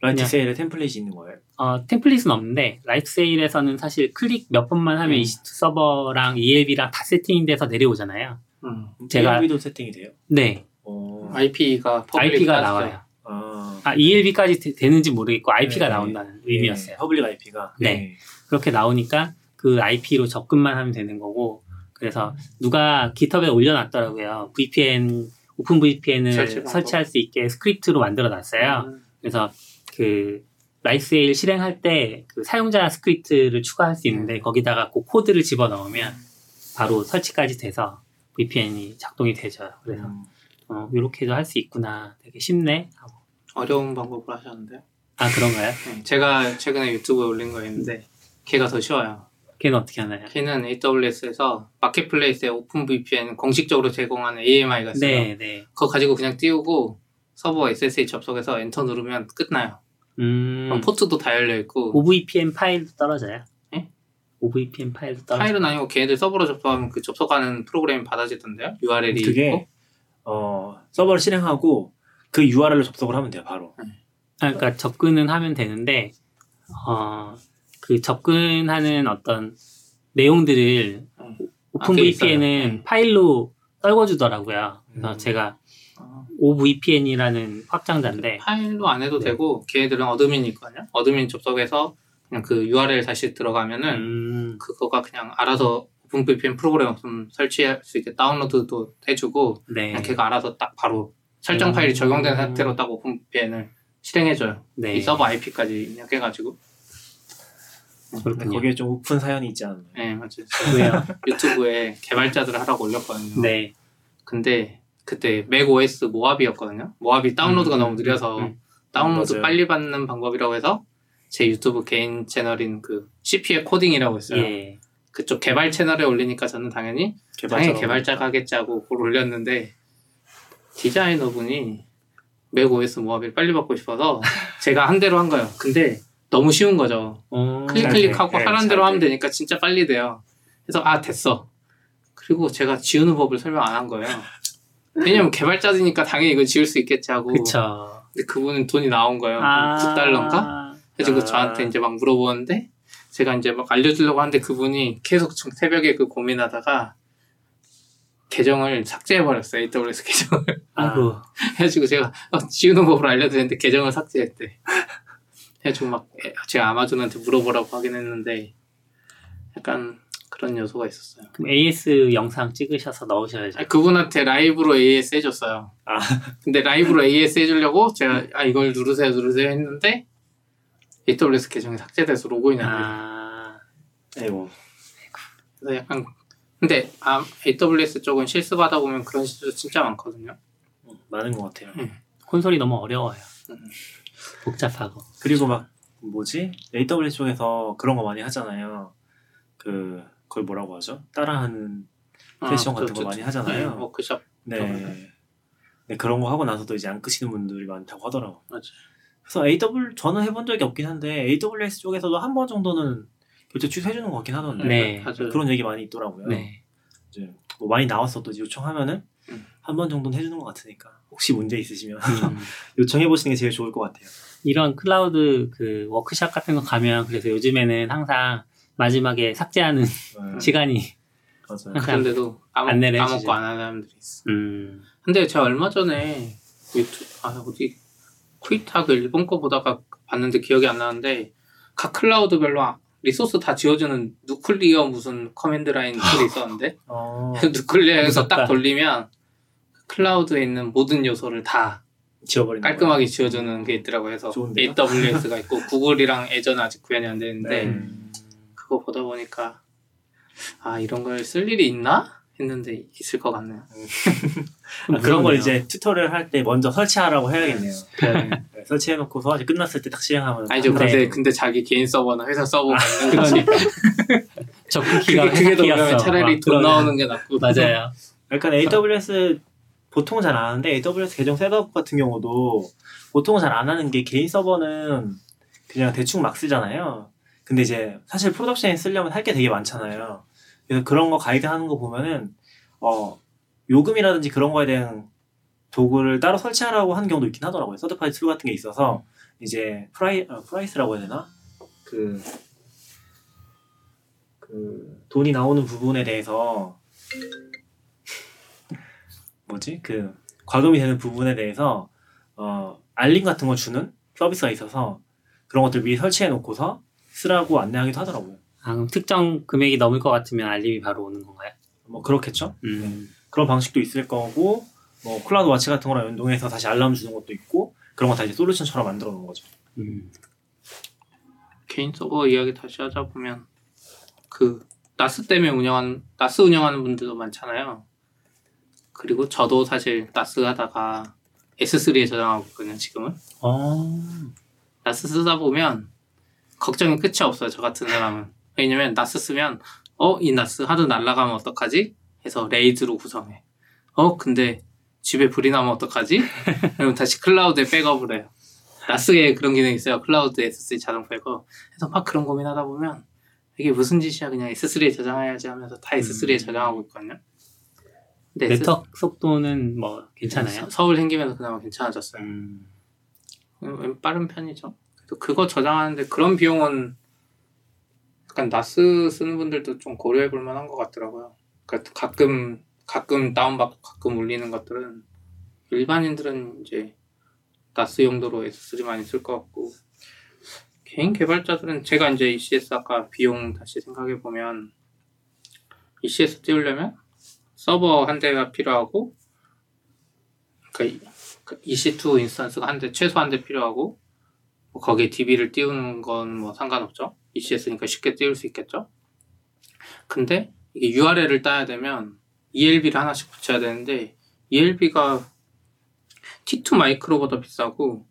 Lightsail에 template이 있는 거예요. 어, template은 없는데 Lightsail에서는 사실 클릭 몇 번만 하면 음. EC2 서버랑 ELB랑 다 세팅돼서 내려오잖아요. 음. 제가- ALB도 세팅이 돼요. 네, 어, IP가 IP가 나와요. 아, 아, ELB까지 되, 는지 모르겠고 IP가 네. 나온다는 네, 의미였어요. public IP가 네. 그렇게 나오니까 그 IP로 접근만 하면 되는 거고 그래서 누가 GitHub에 올려놨더라고요. VPN OpenVPN을 설치. 설치할 수 있게 스크립트로 만들어 놨어요. 음. 그래서 그 Lightsail 실행할 때 그 사용자 스크립트를 추가할 수 있는데 거기다가 그 코드를 집어 넣으면 바로 설치까지 돼서 VPN이 작동이 되죠. 그래서 음, 어, 이렇게 도 할 수 있구나. 되게 쉽네. 하고. 어려운 방법을 하셨는데요. 아 그런가요? 네, 제가 최근에 유튜브에 올린 거 있는데 걔가 더 쉬워요. 걔는 어떻게 하나요? 걔는 AWS에서 marketplace에 OpenVPN 공식적으로 제공하는 AMI가 있어요. 네, 네. 그거 가지고 그냥 띄우고 서버 SSH 접속해서 엔터 누르면 끝나요. 음, port도 다 열려 있고 OVPN 파일도 떨어져요? 예? OVPN 파일도 떨어져요? 파일은 아니고 걔네들 서버로 접속하면 그 접속하는 프로그램이 받아지던데요. URL이 그게 있고. 어, 서버를 실행하고 그 URL로 접속을 하면 돼요, 바로. 아, 그러니까 접근은 하면 되는데 어, 그 접근하는 어떤 내용들을 음. 오픈 아, VPN은. 네. 파일로 떨궈주더라고요. 그래서 음. 제가 어, OVPN이라는 확장자인데 파일로 안 해도 네. 되고 걔네들은 admin이 있거든요. admin 접속해서 그냥 그 URL 다시 들어가면은 음, 그거가 그냥 알아서 OpenVPN 프로그램 없으면 설치할 수 있게 다운로드도 해주고 네, 그냥 걔가 알아서 딱 바로 설정 음. 파일이 적용된 상태로 딱 OpenVPN을 실행해줘요. 네, 이 서버 IP까지 입력해가지고. 근데 그렇군요. 거기에 좀 슬픈 사연이 있지 않나요? 네 맞아요. 왜요? 유튜브에 개발자들 하라고 올렸거든요. 네, 근데 그때 macOS Mojave였거든요. Mojave 다운로드가 음, 너무 느려서 음, 음. 다운로드 맞아요. 빨리 받는 방법이라고 해서 제 유튜브 개인 채널인 그 CP의 코딩이라고 있어요. 예. 그쪽 개발 채널에 올리니까 저는 당연히 당연히 개발자가 하겠지 하고 그걸 올렸는데 디자이너분이 맥 OS 모하비를 빨리 받고 싶어서 제가 한 대로 한 거예요. 근데 너무 쉬운 거죠. 어, 클릭 잘 클릭하고 돼. 네, 하라는 잘 대로 하면 돼. 되니까 진짜 빨리 돼요. 그래서 아 됐어. 그리고 제가 지우는 법을 설명 안 한 거예요. 왜냐면 개발자니까 당연히 이거 지울 수 있겠지 하고. 그쵸. 근데 그분은 돈이 나온 거예요. 아. 9달러인가? 그래서 아. 저한테 이제 막 물어보는데 제가 이제 막 알려주려고 하는데 그분이 계속 좀 새벽에 그 고민하다가 계정을 삭제해버렸어요. AWS 계정을. 아이고. 해가지고 제가 어, 지우는 법을 알려드렸는데 계정을 삭제했대. 해가지고 막 에, 제가 아마존한테 물어보라고 하긴 했는데 약간 그런 요소가 있었어요. 그럼 AS 영상 찍으셔서 넣으셔야죠. 아니, 그분한테 라이브로 AS 해줬어요. 아. 근데 라이브로 AS 해주려고 제가 아 이걸 누르세요 누르세요 했는데 AWS 계정이 삭제돼서 로그인이 안 돼요. 아, 아이고. 그래서 약간 근데 아, AWS 쪽은 실습 하다 보면 그런 실수 진짜 많거든요. 많은 것 같아요. 콘솔이 너무 어려워요. 음. 복잡하고. 그리고 막 뭐지 AWS 쪽에서 그런 거 많이 하잖아요. 그 그걸 뭐라고 하죠? 따라하는 세션 아, 같은 저- 거 저- 많이 네, 하잖아요. 워크숍 네. 네 그런 거 하고 나서도 이제 안 끄시는 분들이 많다고 하더라고. 맞아. 그래서 AW 저는 해본 적이 없긴 한데 AWS 쪽에서도 한 번 정도는 결제 취소해주는 것 같긴 하던데 네. 그런 얘기 많이 있더라고요. 네. 이제 뭐 많이 나왔어도 요청하면은 음. 한 번 정도는 해주는 것 같으니까 혹시 문제 있으시면 음. 요청해 보시는 게 제일 좋을 것 같아요. 이런 클라우드 그 워크샵 같은 거 가면 그래서 요즘에는 항상 마지막에 삭제하는 네, 시간이 맞아요. 그런데도 안내를 까먹고. 안 하는 사람들이 있어. 음, 근데 제가 얼마 전에 유튜브 아 어디 Qiita 그 일본 거 보다가 봤는데 기억이 안 나는데 각 클라우드별로 아- resource 다 지워주는 nuclear 무슨 command line tool이 있었는데 어, nuclear에서 딱 무섭다. 돌리면 클라우드에 있는 모든 요소를 다 지워버리는 깔끔하게 지워주는 게 있더라고요. 해서 좋은데요? AWS가 있고 구글이랑 Azure 아직 구현이 안 되는데 거예요. 음. 그거 보다 보니까 아 이런 걸 쓸 일이 있나 했는데 있을 것 같네요. 아, 그런 걸. 이제 tutorial 할 때 먼저 설치하라고 해야겠네요. 네. 네, 설치해놓고서 이제 끝났을 때딱 실행하면 아니죠. 네. 근데 근데 자기 개인 서버나 회사 서버가 있는 거지. 접근키가 그게 그게 더 그러면. 차라리 막돈 나오는 게 낫고. 맞아요. 약간 AWS 보통은 잘안 하는데 AWS 계정 setup 같은 경우도 보통은 잘안 하는 게 개인 서버는 그냥 대충 막 쓰잖아요. 근데 이제 사실 production에 쓰려면 할 게 되게 많잖아요. 그래서 그런 거 가이드 하는 거 보면은 어 요금이라든지 그런 거에 대한 도구를 따로 설치하라고 하는 경우도 있긴 하더라고요. third party tool 같은 게 있어서 이제 pri- 어, price라고 해야 되나? 그, 그 돈이 나오는 부분에 대해서 뭐지? 그 과금이 되는 부분에 대해서 어, 알림 같은 거 주는 서비스가 있어서 그런 것들 미리 설치해 놓고서 쓰라고 안내하기도 하더라고요. 아, 그럼 특정 금액이 넘을 것 같으면 알림이 바로 오는 건가요? 뭐 그렇겠죠? 음. 그런 방식도 있을 거고 뭐 CloudWatch 같은 거랑 연동해서 다시 알람 주는 것도 있고 그런 거 다 이제 솔루션처럼 만들어 놓은 거죠. 음. 개인 서버 이야기 다시 하자 보면 그 NAS 때문에 운영하는 NAS 운영하는 분들도 많잖아요. 그리고 저도 사실 NAS 하다가 S3에 저장하고 있거든요. 지금은 어. NAS 쓰다 보면 걱정이 끝이 없어요. 저 같은 사람은 왜냐면 NAS 쓰면 어 이 NAS 하드 날라가면 어떡하지? 해서 RAID로 구성해. 어 근데 집에 불이 나면 어떡하지? 그럼 다시 클라우드에 백업을 해요. NAS에 그런 기능이 있어요. 클라우드 S3 자동 백업. 그래서 막 그런 고민하다 보면 이게 무슨 짓이야 그냥 S3에 저장해야지 하면서 다 S3에 음. 저장하고 있거든요. S- 네트워크 속도는 뭐 괜찮아요? 서- 서울 생기면서 그나마 괜찮아졌어요. 음. 음, 빠른 편이죠. 그래서 그거 저장하는데 그런 비용은 약간 나스 쓰는 분들도 좀 고려해 볼 만한 것 같더라고요. 그러니까 가끔 가끔 다운받고 가끔 울리는 것들은 일반인들은 이제 나스 용도로 S3 많이 쓸 것 같고 개인 개발자들은 제가 이제 ECS 아까 비용 다시 생각해 보면 ECS 띄우려면 서버 한 대가 필요하고 그러니까 그 EC2 instance가 한 대, 최소 한 대 필요하고, 뭐 거기에 DB를 띄우는 건 뭐 상관없죠. ECS니까 쉽게 띄울 수 있겠죠. 근데 이게 URL을 따야 되면 ELB를 하나씩 붙여야 되는데, ELB가 T2 micro보다 비싸고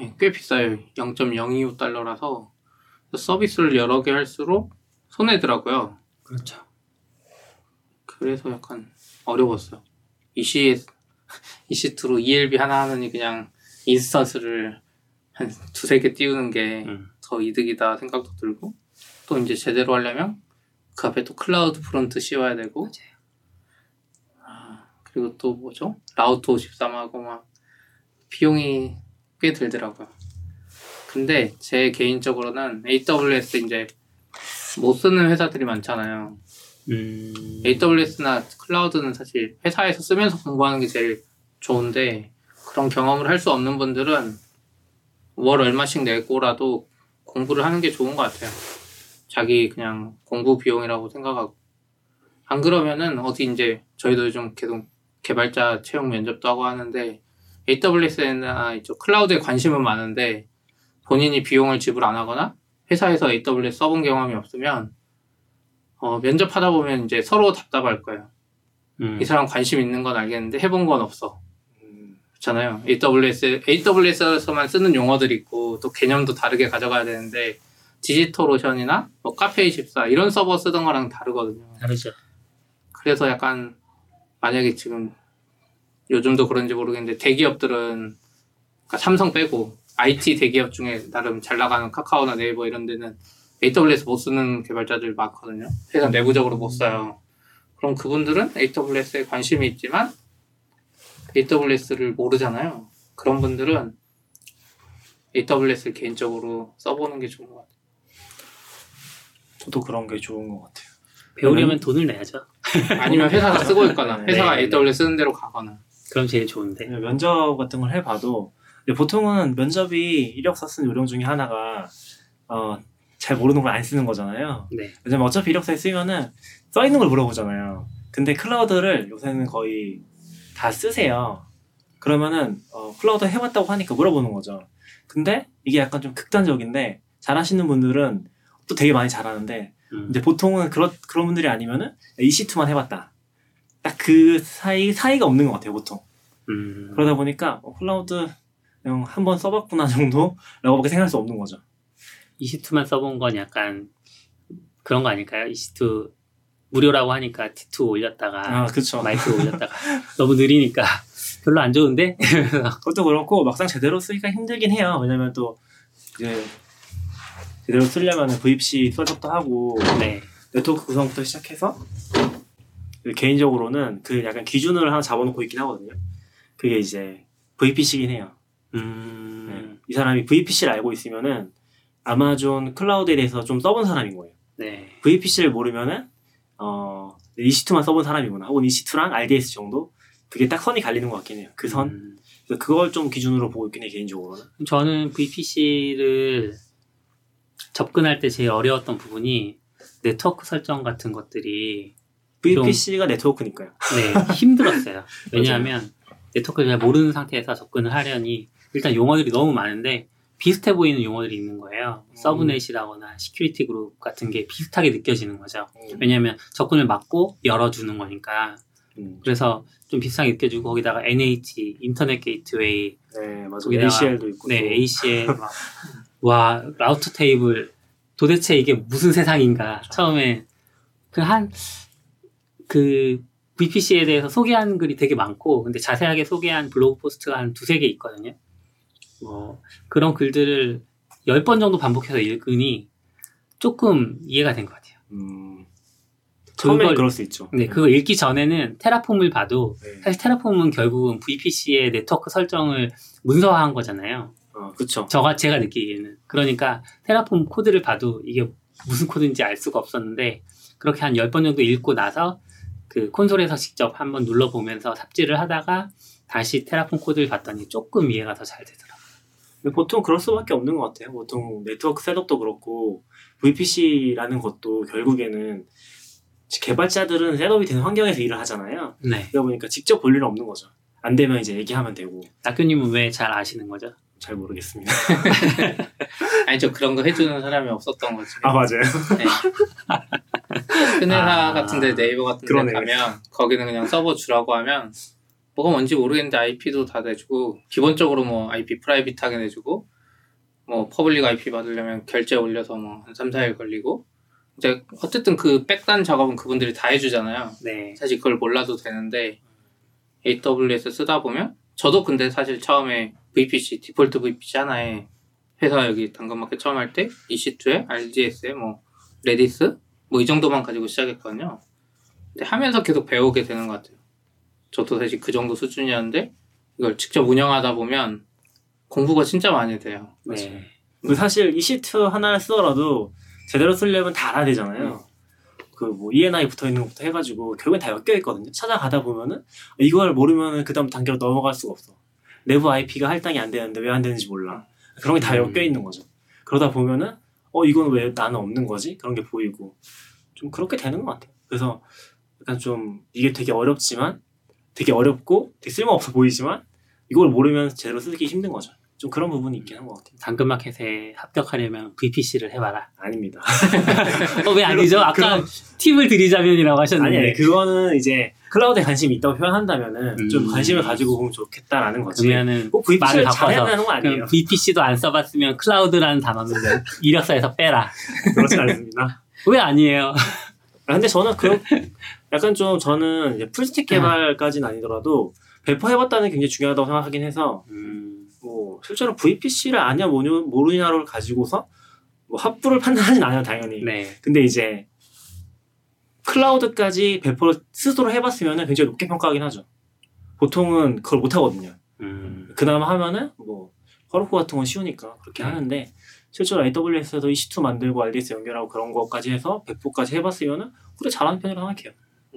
예, 꽤 비싸요. 0.025달러라서 서비스를 여러 개 할수록 손해더라고요. 그렇죠. 그래서 약간 어려웠어요. EC, EC2로 ELB 하나 하느니 그냥 instance를 한 두세 개 띄우는 게더 음. 이득이다 생각도 들고 또 이제 제대로 하려면 그 앞에 또 CloudFront 씌워야 되고 아, 그리고 또 뭐죠? Route 53하고 막 비용이 꽤 들더라고요. 근데 제 개인적으로는 AWS 이제 못 쓰는 회사들이 많잖아요. 음. AWS나 클라우드는 사실 회사에서 쓰면서 공부하는 게 제일 좋은데 그런 경험을 할 수 없는 분들은 월 얼마씩 내고라도 공부를 하는 게 좋은 것 같아요. 자기 그냥 공부 비용이라고 생각하고 안 그러면은 어디 이제 저희도 요즘 계속 개발자 채용 면접도 하고 하는데 AWS나 이쪽 클라우드에 관심은 많은데 본인이 비용을 지불 안 하거나 회사에서 AWS 써본 경험이 없으면 어, 면접하다 보면 이제 서로 답답할 거예요. 음. 이 사람 관심 있는 건 알겠는데 해본 건 없어. 음, 그렇잖아요. AWS, AWS에서만 쓰는 용어들이 있고 또 개념도 다르게 가져가야 되는데 디지털 오션이나 뭐 카페24 이런 서버 쓰던 거랑 다르거든요. 다르죠. 그래서 약간 만약에 지금 요즘도 그런지 모르겠는데 대기업들은 그러니까 삼성 빼고 IT 대기업 중에 나름 잘 나가는 카카오나 네이버 이런 데는 AWS 못 쓰는 개발자들 많거든요. 회사 내부적으로 못 써요. 그럼 그분들은 AWS에 관심이 있지만 AWS를 모르잖아요. 그런 분들은 AWS를 개인적으로 써보는 게 좋은 것 같아요. 저도 그런 게 좋은 것 같아요. 배우려면 돈을 내야죠. 아니면 회사가 쓰고 있거나 네, 회사가 네. AWS 쓰는 대로 가거나 그럼 제일 좋은데. 면접 같은 걸 해봐도 보통은 면접이 이력서 쓴 요령 중에 하나가 어, 잘 모르는 걸 안 쓰는 거잖아요. 네. 왜냐면 어차피 이력서에 쓰면은 써 있는 걸 물어보잖아요. 근데 클라우드를 요새는 거의 다 쓰세요. 그러면은 어, 클라우드 해봤다고 하니까 물어보는 거죠. 근데 이게 약간 좀 극단적인데 잘하시는 분들은 또 되게 많이 잘하는데 음. 이제 보통은 그런 그런 분들이 아니면은 EC2만 해봤다. 딱 그 사이 사이가 없는 것 같아요 보통. 음. 그러다 보니까 어, 클라우드 그냥 한번 써봤구나 정도라고밖에 생각할 수 없는 거죠. EC2만 써본 건 약간 그런 거 아닐까요? EC2 무료라고 하니까 T2 올렸다가 아 그렇죠. 마이크로 올렸다가 너무 느리니까 별로 안 좋은데? 그것도 그렇고 막상 제대로 쓰기가 힘들긴 해요. 왜냐면 또 이제 제대로 쓰려면 VPC 셋업도 하고 네. 네트워크 구성부터 시작해서 그 개인적으로는 그 약간 기준을 하나 잡아놓고 있긴 하거든요. 그게 이제 VPC긴 해요. 음. 네. 이 사람이 VPC를 알고 있으면은 아마존 클라우드에 대해서 좀 써본 사람인 거예요. 네. VPC를 모르면은 어 EC2만 써본 사람이구나. 혹은 EC2랑 RDS 정도 그게 딱 선이 갈리는 것 같긴 해요. 그 선. 음. 그걸 좀 기준으로 보고 있긴 해 개인적으로는. 저는 VPC를 접근할 때 제일 어려웠던 부분이 네트워크 설정 같은 것들이 VPC가 네트워크니까요. 네, 힘들었어요. 왜냐하면 네트워크를 잘 모르는 상태에서 접근을 하려니 일단 용어들이 너무 많은데 비슷해 보이는 용어들이 있는 거예요. 음. subnet이라거나 security group 같은 게 비슷하게 느껴지는 거죠. 음. 왜냐하면 접근을 막고 열어주는 거니까. 음. 그래서 좀 비슷하게 느껴지고 거기다가 NH 인터넷 게이트웨이, 네, 맞아요. ACL도 있고. 네 또. ACL 막, 와 route table 도대체 이게 무슨 세상인가 처음에 그한그 VPC에 대해서 소개한 글이 되게 많고 근데 자세하게 소개한 blog post가 한 두세 개 있거든요. 뭐 그런 글들을 열번 정도 반복해서 읽으니 조금 이해가 된 것 같아요. 음. 그걸- 그럴 수 있죠. 근데 그거 읽기 전에는 Terraform을 봐도 네. 사실 Terraform은 결국은 VPC의 네트워크 설정을 문서화한 거잖아요. 어, 그쵸. 저가 제가 느끼기에는 그러니까 Terraform 코드를 봐도 이게 무슨 코드인지 알 수가 없었는데 그렇게 한 10번 정도 읽고 나서 그 콘솔에서 직접 한번 눌러보면서 삽질을 하다가 다시 Terraform 코드를 봤더니 조금 이해가 더 잘 되더라고요. 보통 그럴 수밖에 없는 것 같아요. 보통 네트워크 setup도 그렇고 VPC라는 것도 결국에는 개발자들은 setup이 되는 환경에서 일을 하잖아요. 네. 그러다 보니까 직접 볼 일은 없는 거죠. 안 되면 이제 얘기하면 되고 낙교님은 왜 잘 아시는 거죠? 잘 모르겠습니다. 아니 저 그런 거 해주는 사람이 없었던 거지. 아 맞아요. 네. 큰 회사 아, 같은데 네이버 같은데 그러네. 가면 거기는 그냥 서버 주라고 하면 뭐가 뭔지 모르겠는데 IP도 다 내주고 기본적으로 뭐 IP private하게 내주고 뭐 public IP 받으려면 결제 올려서 뭐 한 3, 4일 걸리고 이제 어쨌든 그 백단 작업은 그분들이 다 해주잖아요. 네. 사실 그걸 몰라도 되는데 AWS 쓰다 보면 저도 근데 사실 처음에 VPC default VPC 하나에 회사 여기 당근마켓 처음 할 때 EC2에 RDS에 뭐 Redis 뭐 이 정도만 가지고 시작했거든요. 근데 하면서 계속 배우게 되는 것 같아요. 저도 사실 그 정도 수준이었는데 이걸 직접 운영하다 보면 공부가 진짜 많이 돼요. 네. 그 사실 이 시트 하나를 쓰더라도 제대로 쓰려면 다 알아야 되잖아요. 그뭐 ENI 붙어 있는 것부터 해가지고 결국엔 다 엮여 있거든요. 찾아가다 보면은 이걸 모르면은 그 다음 단계로 넘어갈 수가 없어. 내부 IP가 할당이 안 되는데 왜 안 되는지 몰라. 그런 게다 음. 엮여 있는 거죠. 그러다 보면은 어 이건 왜 나는 없는 거지? 그런 게 보이고 좀 그렇게 되는 것 같아요. 그래서 약간 좀 이게 되게 어렵지만 되게 어렵고 되게 쓸모없어 보이지만 이걸 모르면 제대로 쓰기 힘든 거죠. 좀 그런 부분이 있긴 한 것 같아요. 당근마켓에 합격하려면 VPC를 해봐라. 아닙니다. 어, 왜 아니죠? 아까 팁을 드리자면이라고 하셨는데. 아니, 아니, 그거는 이제 클라우드에 관심이 있다고 표현한다면은 좀 음. 관심을 가지고 보면 좋겠다라는 거지. 그러면은 꼭 VPC를 말을 잘해야 바꿔서 되는 건 아니에요. VPC도 안 써봤으면 클라우드라는 단어는 이력서에서 빼라. 그렇진 않습니다. 왜 아니에요? 아, 근데 저는 그 약간 좀 저는 이제 풀스택 개발까지는 아니더라도 배포 해봤다는 게 굉장히 중요하다고 생각하긴 해서 음, 뭐 실제로 VPC를 아냐 모르- 모르냐를 가지고서 뭐 합부를 판단하진 않아요 당연히. 네. 근데 이제 클라우드까지 배포를 스스로 해봤으면 굉장히 높게 평가하긴 하죠. 보통은 그걸 못 하거든요. 음, 그나마 하면은 뭐 허로코 같은 건 쉬우니까 그렇게 네. 하는데 실제로 AWS에서 EC2 만들고 RDS 연결하고 그런 것까지 해서 배포까지 해봤으면은 우리가 잘하는 편이라고 생각해요.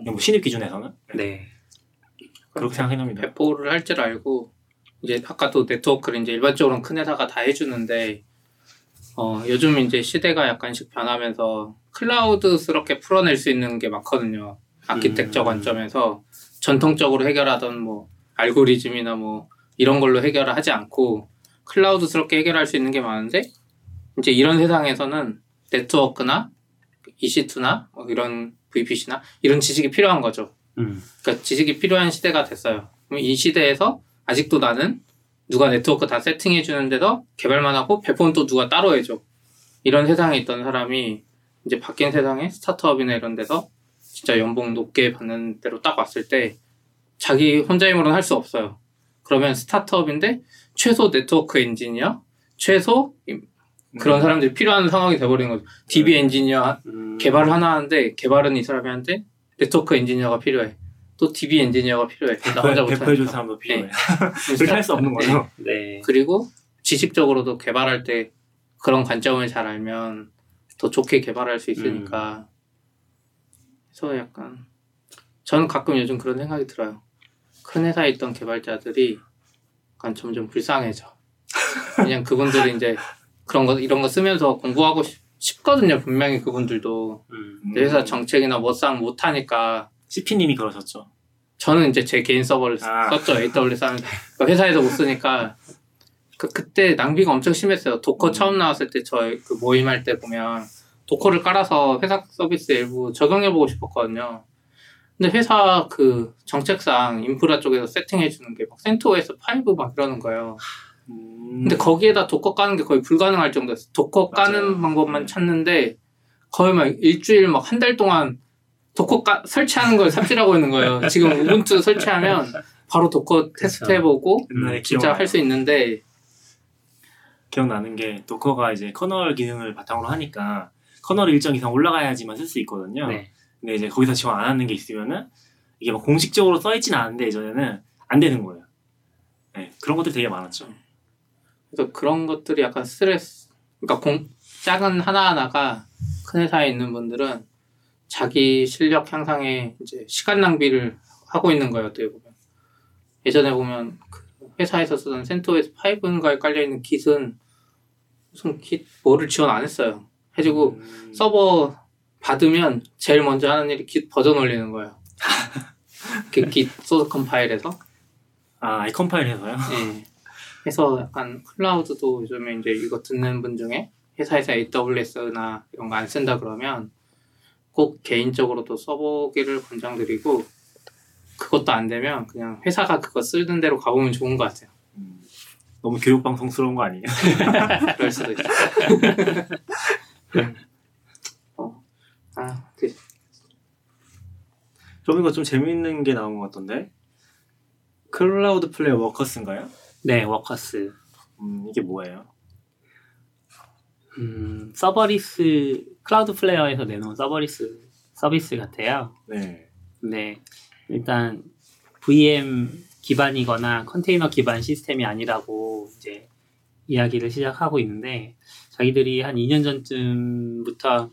뭐 신입 기준에서는 네. 그렇게 생각합니다. 배포를 할 줄 알고 이제 아까도 네트워크를 이제 일반적으로 큰 회사가 다 해주는데 어 요즘 이제 시대가 약간씩 변하면서 클라우드스럽게 풀어낼 수 있는 게 많거든요. 아키텍처 음. 관점에서 전통적으로 해결하던 뭐 알고리즘이나 뭐 이런 걸로 해결을 하지 않고 클라우드스럽게 해결할 수 있는 게 많은데 이제 이런 세상에서는 네트워크나 EC2나 뭐 이런 VPC나 이런 지식이 필요한 거죠. 음, 그러니까 지식이 필요한 시대가 됐어요. 그럼 이 시대에서 아직도 나는 누가 네트워크 다 세팅해 주는데도 개발만 하고 배포는 또 누가 따로 해줘. 이런 세상에 있던 사람이 이제 바뀐 세상에 스타트업이나 이런 데서 진짜 연봉 높게 받는 데로 딱 왔을 때 자기 혼자 힘으로는 할 수 없어요. 그러면 스타트업인데 최소 네트워크 엔지니어, 최소 그런 사람들이 필요한 상황이 돼버린 거죠. DB 엔지니어 음, 개발 하나 하는데 개발은 이 사람이 하는데 네트워크 엔지니어가 필요해. 또 DB 엔지니어가 필요해. 나 혼자 배포해줄 못하니까. 사람도 필요해. 네. 그렇게 할 수 없는 거죠. 네. 그리고 지식적으로도 개발할 때 그런 관점을 잘 알면 더 좋게 개발할 수 있으니까. 그래서 약간 저는 가끔 요즘 그런 생각이 들어요. 큰 회사에 있던 개발자들이 약간 점점 불쌍해져. 그냥 그분들이 이제 그런 거 이런 거 쓰면서 공부하고 싶, 싶거든요. 분명히 그분들도 음, 회사 정책이나 뭐상 못하니까 CP님이 그러셨죠. 저는 이제 제 개인 서버를 아. 썼죠. AWS 하는데 그러니까 회사에서 못 쓰니까 그, 그때 낭비가 엄청 심했어요. Docker 음. 처음 나왔을 때 저희 그 모임할 때 보면 Docker를 깔아서 회사 서비스 일부 적용해보고 싶었거든요. 근데 회사 그 정책상 인프라 쪽에서 세팅해주는 게 막 CentOS 5 막 이러는 거예요. 음, 근데 거기에다 Docker 까는 게 거의 불가능할 정도였어요. Docker 까는 맞아요. 방법만 네. 찾는데 거의 막 일주일 막 한 달 동안 Docker 까, 설치하는 걸 삽질하고 있는 거예요. 지금 Ubuntu 설치하면 바로 Docker 테스트 해보고 옛날에 진짜. 할 수 있는데 기억나는 게 도커가 이제 kernel 기능을 바탕으로 하니까 kernel이 일정 이상 올라가야지만 쓸 수 있거든요. 네. 근데 이제 거기서 지원 안 하는 게 있으면은 이게 막 공식적으로 써있진 않은데 예전에는 안 되는 거예요. 네, 그런 것들 되게 많았죠. 그래서 그런 것들이 약간 스트레스 그러니까 공, 작은 하나하나가 큰 회사에 있는 분들은 자기 실력 향상에 이제 시간 낭비를 하고 있는 거예요 어떻게 보면. 예전에 보면 그 회사에서 쓰던 CentOS 5인가에 깔려있는 Git은 무슨 Git 뭐를 지원 안 했어요. 해주고 음, 서버 받으면 제일 먼저 하는 일이 Git 버전 올리는 거예요. 그 Git 소스 컴파일해서. 아, 아이 컴파일해서요? 예. 해서 약간 클라우드도 요즘에 이제 이거 듣는 분 중에 회사에서 AWS나 이런 거 안 쓴다 그러면 꼭 개인적으로도 써보기를 권장드리고 그것도 안 되면 그냥 회사가 그거 쓰는 대로 가보면 좋은 것 같아요. 음, 너무 교육 방송스러운 거 아니에요? 그럴 수도 있죠. 어. 아, 그, 그럼 이거 좀 재밌는 게 나온 것 같던데? Cloudflare Workers인가요? 네, Workers. 음, 이게 뭐예요? 음, serverless Cloudflare에서 내놓은 serverless 서비스 같아요. 네. 근데 일단 VM 기반이거나 컨테이너 기반 시스템이 아니라고 이제 이야기를 시작하고 있는데 자기들이 한 2년 전쯤부터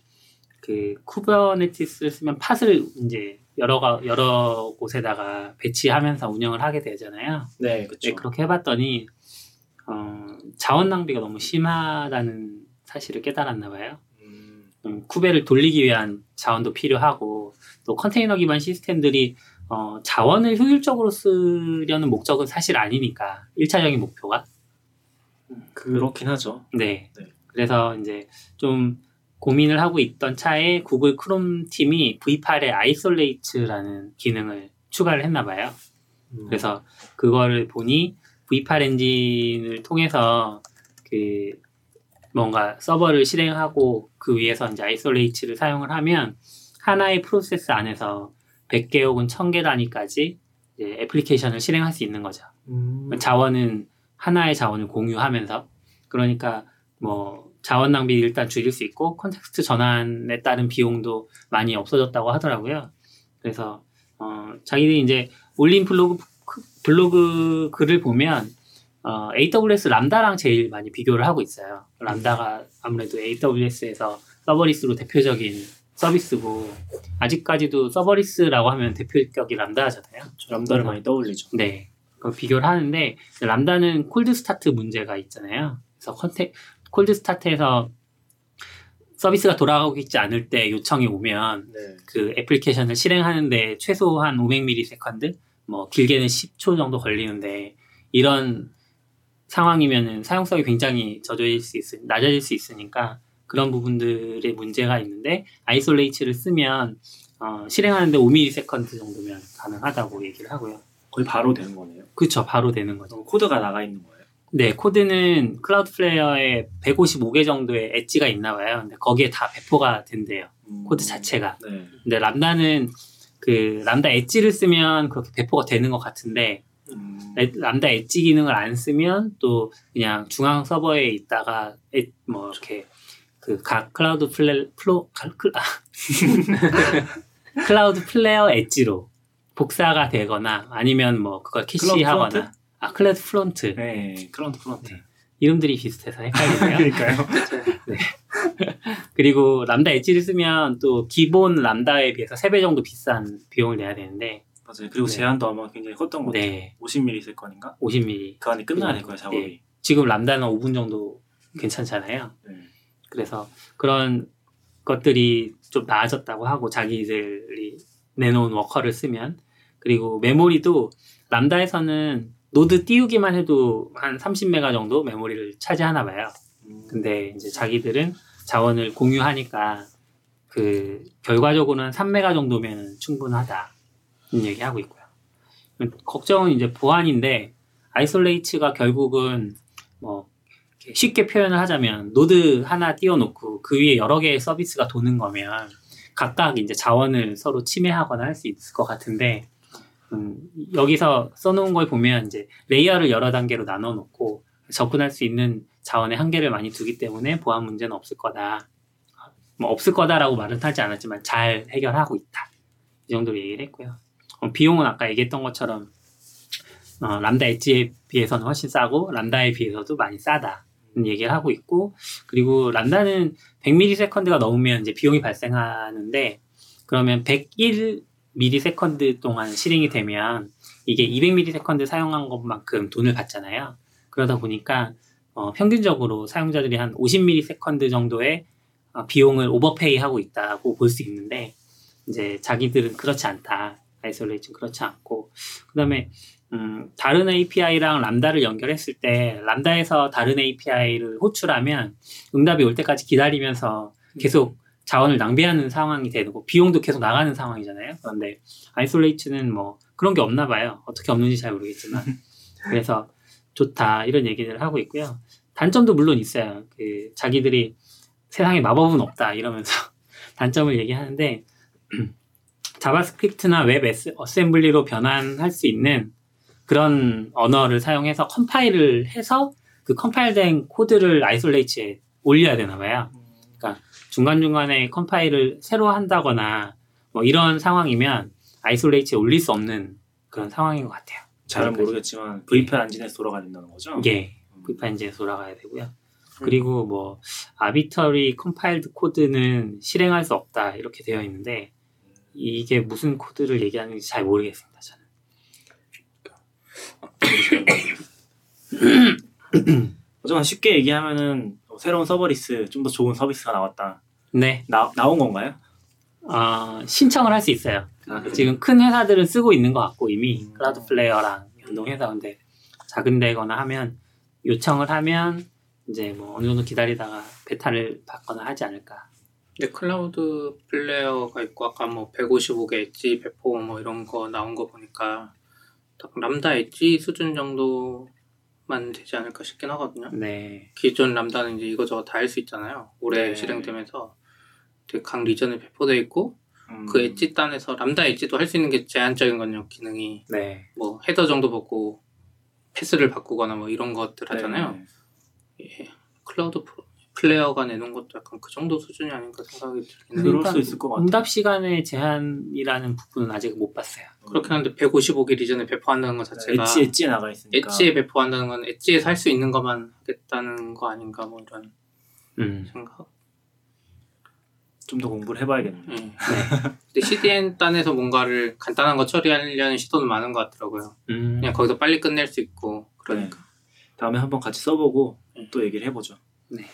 그 Kubernetes를 쓰면 pod을 이제 여러 가, 여러 곳에다가 배치하면서 운영을 하게 되잖아요. 네, 그렇죠. 네, 그렇게 해봤더니 어, 자원 낭비가 너무 심하다는 사실을 깨달았나 봐요. 음, 음, Kube를 돌리기 위한 자원도 필요하고 또 컨테이너 기반 시스템들이 어, 자원을 효율적으로 쓰려는 목적은 사실 아니니까 1차적인 목표가 그렇긴 하죠. 네. 네. 그래서 이제 좀 고민을 하고 있던 차에 Google Chrome 팀이 V8에 isolate라는 기능을 추가를 했나 봐요. 음, 그래서 그거를 보니 V8 엔진을 통해서 그 뭔가 서버를 실행하고 그 위에서 이제 isolate를 사용을 하면 하나의 프로세스 안에서 100개 혹은 1000개 단위까지 이제 애플리케이션을 실행할 수 있는 거죠. 음, 자원은 하나의 자원을 공유하면서 그러니까 뭐 자원 낭비 일단 줄일 수 있고 context 전환에 따른 비용도 많이 없어졌다고 하더라고요. 그래서 어 자기들이 이제 올린 블로그 블로그 글을 보면 어 AWS Lambda랑 제일 많이 비교를 하고 있어요. Lambda가 아무래도 AWS에서 serverless로 대표적인 서비스고 아직까지도 serverless라고 하면 대표격이 Lambda잖아요. Lambda를 많이 떠올리죠. 네. 그 비교를 하는데 Lambda는 cold start 문제가 있잖아요. 그래서 컨테 cold start에서 서비스가 돌아가고 있지 않을 때 요청이 오면 네. 그 애플리케이션을 실행하는데 최소한 500ms, 뭐 길게는 10초 정도 걸리는데 이런 상황이면은 사용성이 굉장히 저조일 수 있, 낮아질 수 있으니까 그런 부분들의 문제가 있는데 isolates를 쓰면 어, 실행하는데 5ms 정도면 가능하다고 얘기를 하고요. 거의 바로 되는 거네요. 그쵸, 바로 되는 거죠. 그럼 코드가 나가 있는 거예요. 네, 코드는 Cloudflare에 155개 정도의 엣지가 있나 봐요. 근데 거기에 다 배포가 된대요. 음, 코드 자체가. 네. 근데 Lambda는 그 Lambda Edge를 쓰면 그렇게 배포가 되는 것 같은데 음, 에- Lambda Edge 기능을 안 쓰면 또 그냥 중앙 서버에 있다가 엣- 뭐 이렇게 그 각 클라우드 플레 플로 갈- 클- 아. Cloudflare edge로 복사가 되거나 아니면 뭐 그걸 캐시하거나? 아 CloudFront 네. 크런트 Front. 이름들이 비슷해서 헷갈리네요. 그러니까요. 그리고 Lambda Edge를 쓰면 또 기본 Lambda에 비해서 3배 정도 비싼 비용을 내야 되는데 맞아요. 그리고 네. 제한도 아마 굉장히 컸던 것 같아요. 네 50ms인가? 50ms 그 안에 끝나야 될 거예요, 작업이. 지금 Lambda는 5분 정도 괜찮잖아요. 네. 그래서 그런 것들이 좀 나아졌다고 하고 자기들이 내놓은 Worker를 쓰면 그리고 메모리도 Lambda에서는 Node 띄우기만 해도 한 30메가 정도 메모리를 차지하나 봐요. 음, 근데 이제 자기들은 자원을 공유하니까 그 결과적으로는 3메가 정도면 충분하다 이 얘기 하고 있고요. 걱정은 이제 보안인데 isolates가 결국은 뭐 쉽게 표현을 하자면 Node 하나 띄워놓고 그 위에 여러 개의 서비스가 도는 거면 각각 이제 자원을 서로 침해하거나 할 수 있을 것 같은데 음, 여기서 써놓은 걸 보면 이제 layer를 여러 단계로 나눠 놓고 접근할 수 있는 자원의 한계를 많이 두기 때문에 보안 문제는 없을 거다. 뭐 없을 거다라고 말은 하지 않았지만 잘 해결하고 있다. 이 정도로 얘기를 했고요. 어, 비용은 아까 얘기했던 것처럼 어, 람다 엣지에 비해서는 훨씬 싸고 람다에 비해서도 많이 싸다. 는 얘기를 하고 있고 그리고 람다는 100ms가 넘으면 이제 비용이 발생하는데 그러면 101ms 동안 실행이 되면 이게 200ms 사용한 것만큼 돈을 받잖아요. 그러다 보니까 어, 평균적으로 사용자들이 한 50ms 정도의 어, 비용을 오버페이 하고 있다고 볼 수 있는데 이제 자기들은 그렇지 않다. isolation 그렇지 않고 그다음에 음, 다른 API랑 Lambda를 연결했을 때 Lambda에서 다른 API를 호출하면 응답이 올 때까지 기다리면서 계속 자원을 낭비하는 상황이 되고 비용도 계속 나가는 상황이잖아요. 그런데 isolates는 뭐 그런 게 없나 봐요. 어떻게 없는지 잘 모르겠지만 그래서 좋다 이런 얘기를 하고 있고요. 단점도 물론 있어요. 그 자기들이 세상에 마법은 없다 이러면서 단점을 얘기하는데 JavaScript나 WebAssembly로 변환할 수 있는 그런 언어를 사용해서 컴파일을 해서 그 컴파일된 코드를 isolate에 올려야 되나 봐요. 그러니까 중간중간에 컴파일을 새로 한다거나 뭐 이런 상황이면 isolate에 올릴 수 없는 그런 상황인 것 같아요. 잘은 모르겠지만 V8 엔진에서 돌아가야 된다는 거죠. 예, VPN지에 돌아가야 되고요. 그리고 뭐 arbitrary compiled 코드는 실행할 수 없다 이렇게 되어 있는데 이게 무슨 코드를 얘기하는지 잘 모르겠습니다. 저는. 하지만 쉽게 얘기하면은 새로운 serverless 좀 더 좋은 서비스가 나왔다. 네, 나 나온 건가요? 어, 신청을 할 수 있어요. 아, 지금 큰 회사들은 쓰고 있는 것 같고 이미 음. Cloudflare랑 연동해서 근데 작은 데거나 하면 요청을 하면 이제 뭐 어느 정도 기다리다가 베타를 받거나 하지 않을까. 근데 Cloudflare가 있고 아까 뭐 155개 엣지 배포 뭐 이런 거 나온 거 보니까 딱 Lambda Edge 수준 정도 만 되지 않을까 싶긴 하거든요. 네, 기존 Lambda는 이제 이거저거 다 할 수 있잖아요. 올해 네. 실행되면서 되게 각 region에 배포돼 있고 음. 그 edge 단에서 Lambda Edge도 할 수 있는 게 제한적인 건요. 기능이 네, 뭐 header 정도 받고 path를 바꾸거나 뭐 이런 것들 하잖아요. 네. 예. 클라우드 프로- Cloudflare가 내놓은 것도 약간 그 정도 수준이 아닌가 생각이 들긴 해요. 그럴 그러니까 수 있을 것 같아요. 응답 시간의 제한이라는 부분은 아직 못 봤어요. 그렇긴 한데 155개 region에 배포한다는 것 자체가 엣지 엣지에 나가 있으니까. edge에 배포한다는 건 edge에서 할 수 있는 것만 하겠다는 거 아닌가 뭐 이런 음, 생각. 좀 더 공부를 해봐야겠네요. 예. 근데 CDN 단에서 뭔가를 간단한 거 처리하려는 시도는 많은 것 같더라고요. 음, 그냥 거기서 빨리 끝낼 수 있고 그러니까. 다음에 한번 같이 써보고 네. 또 얘기를 해보죠. 네.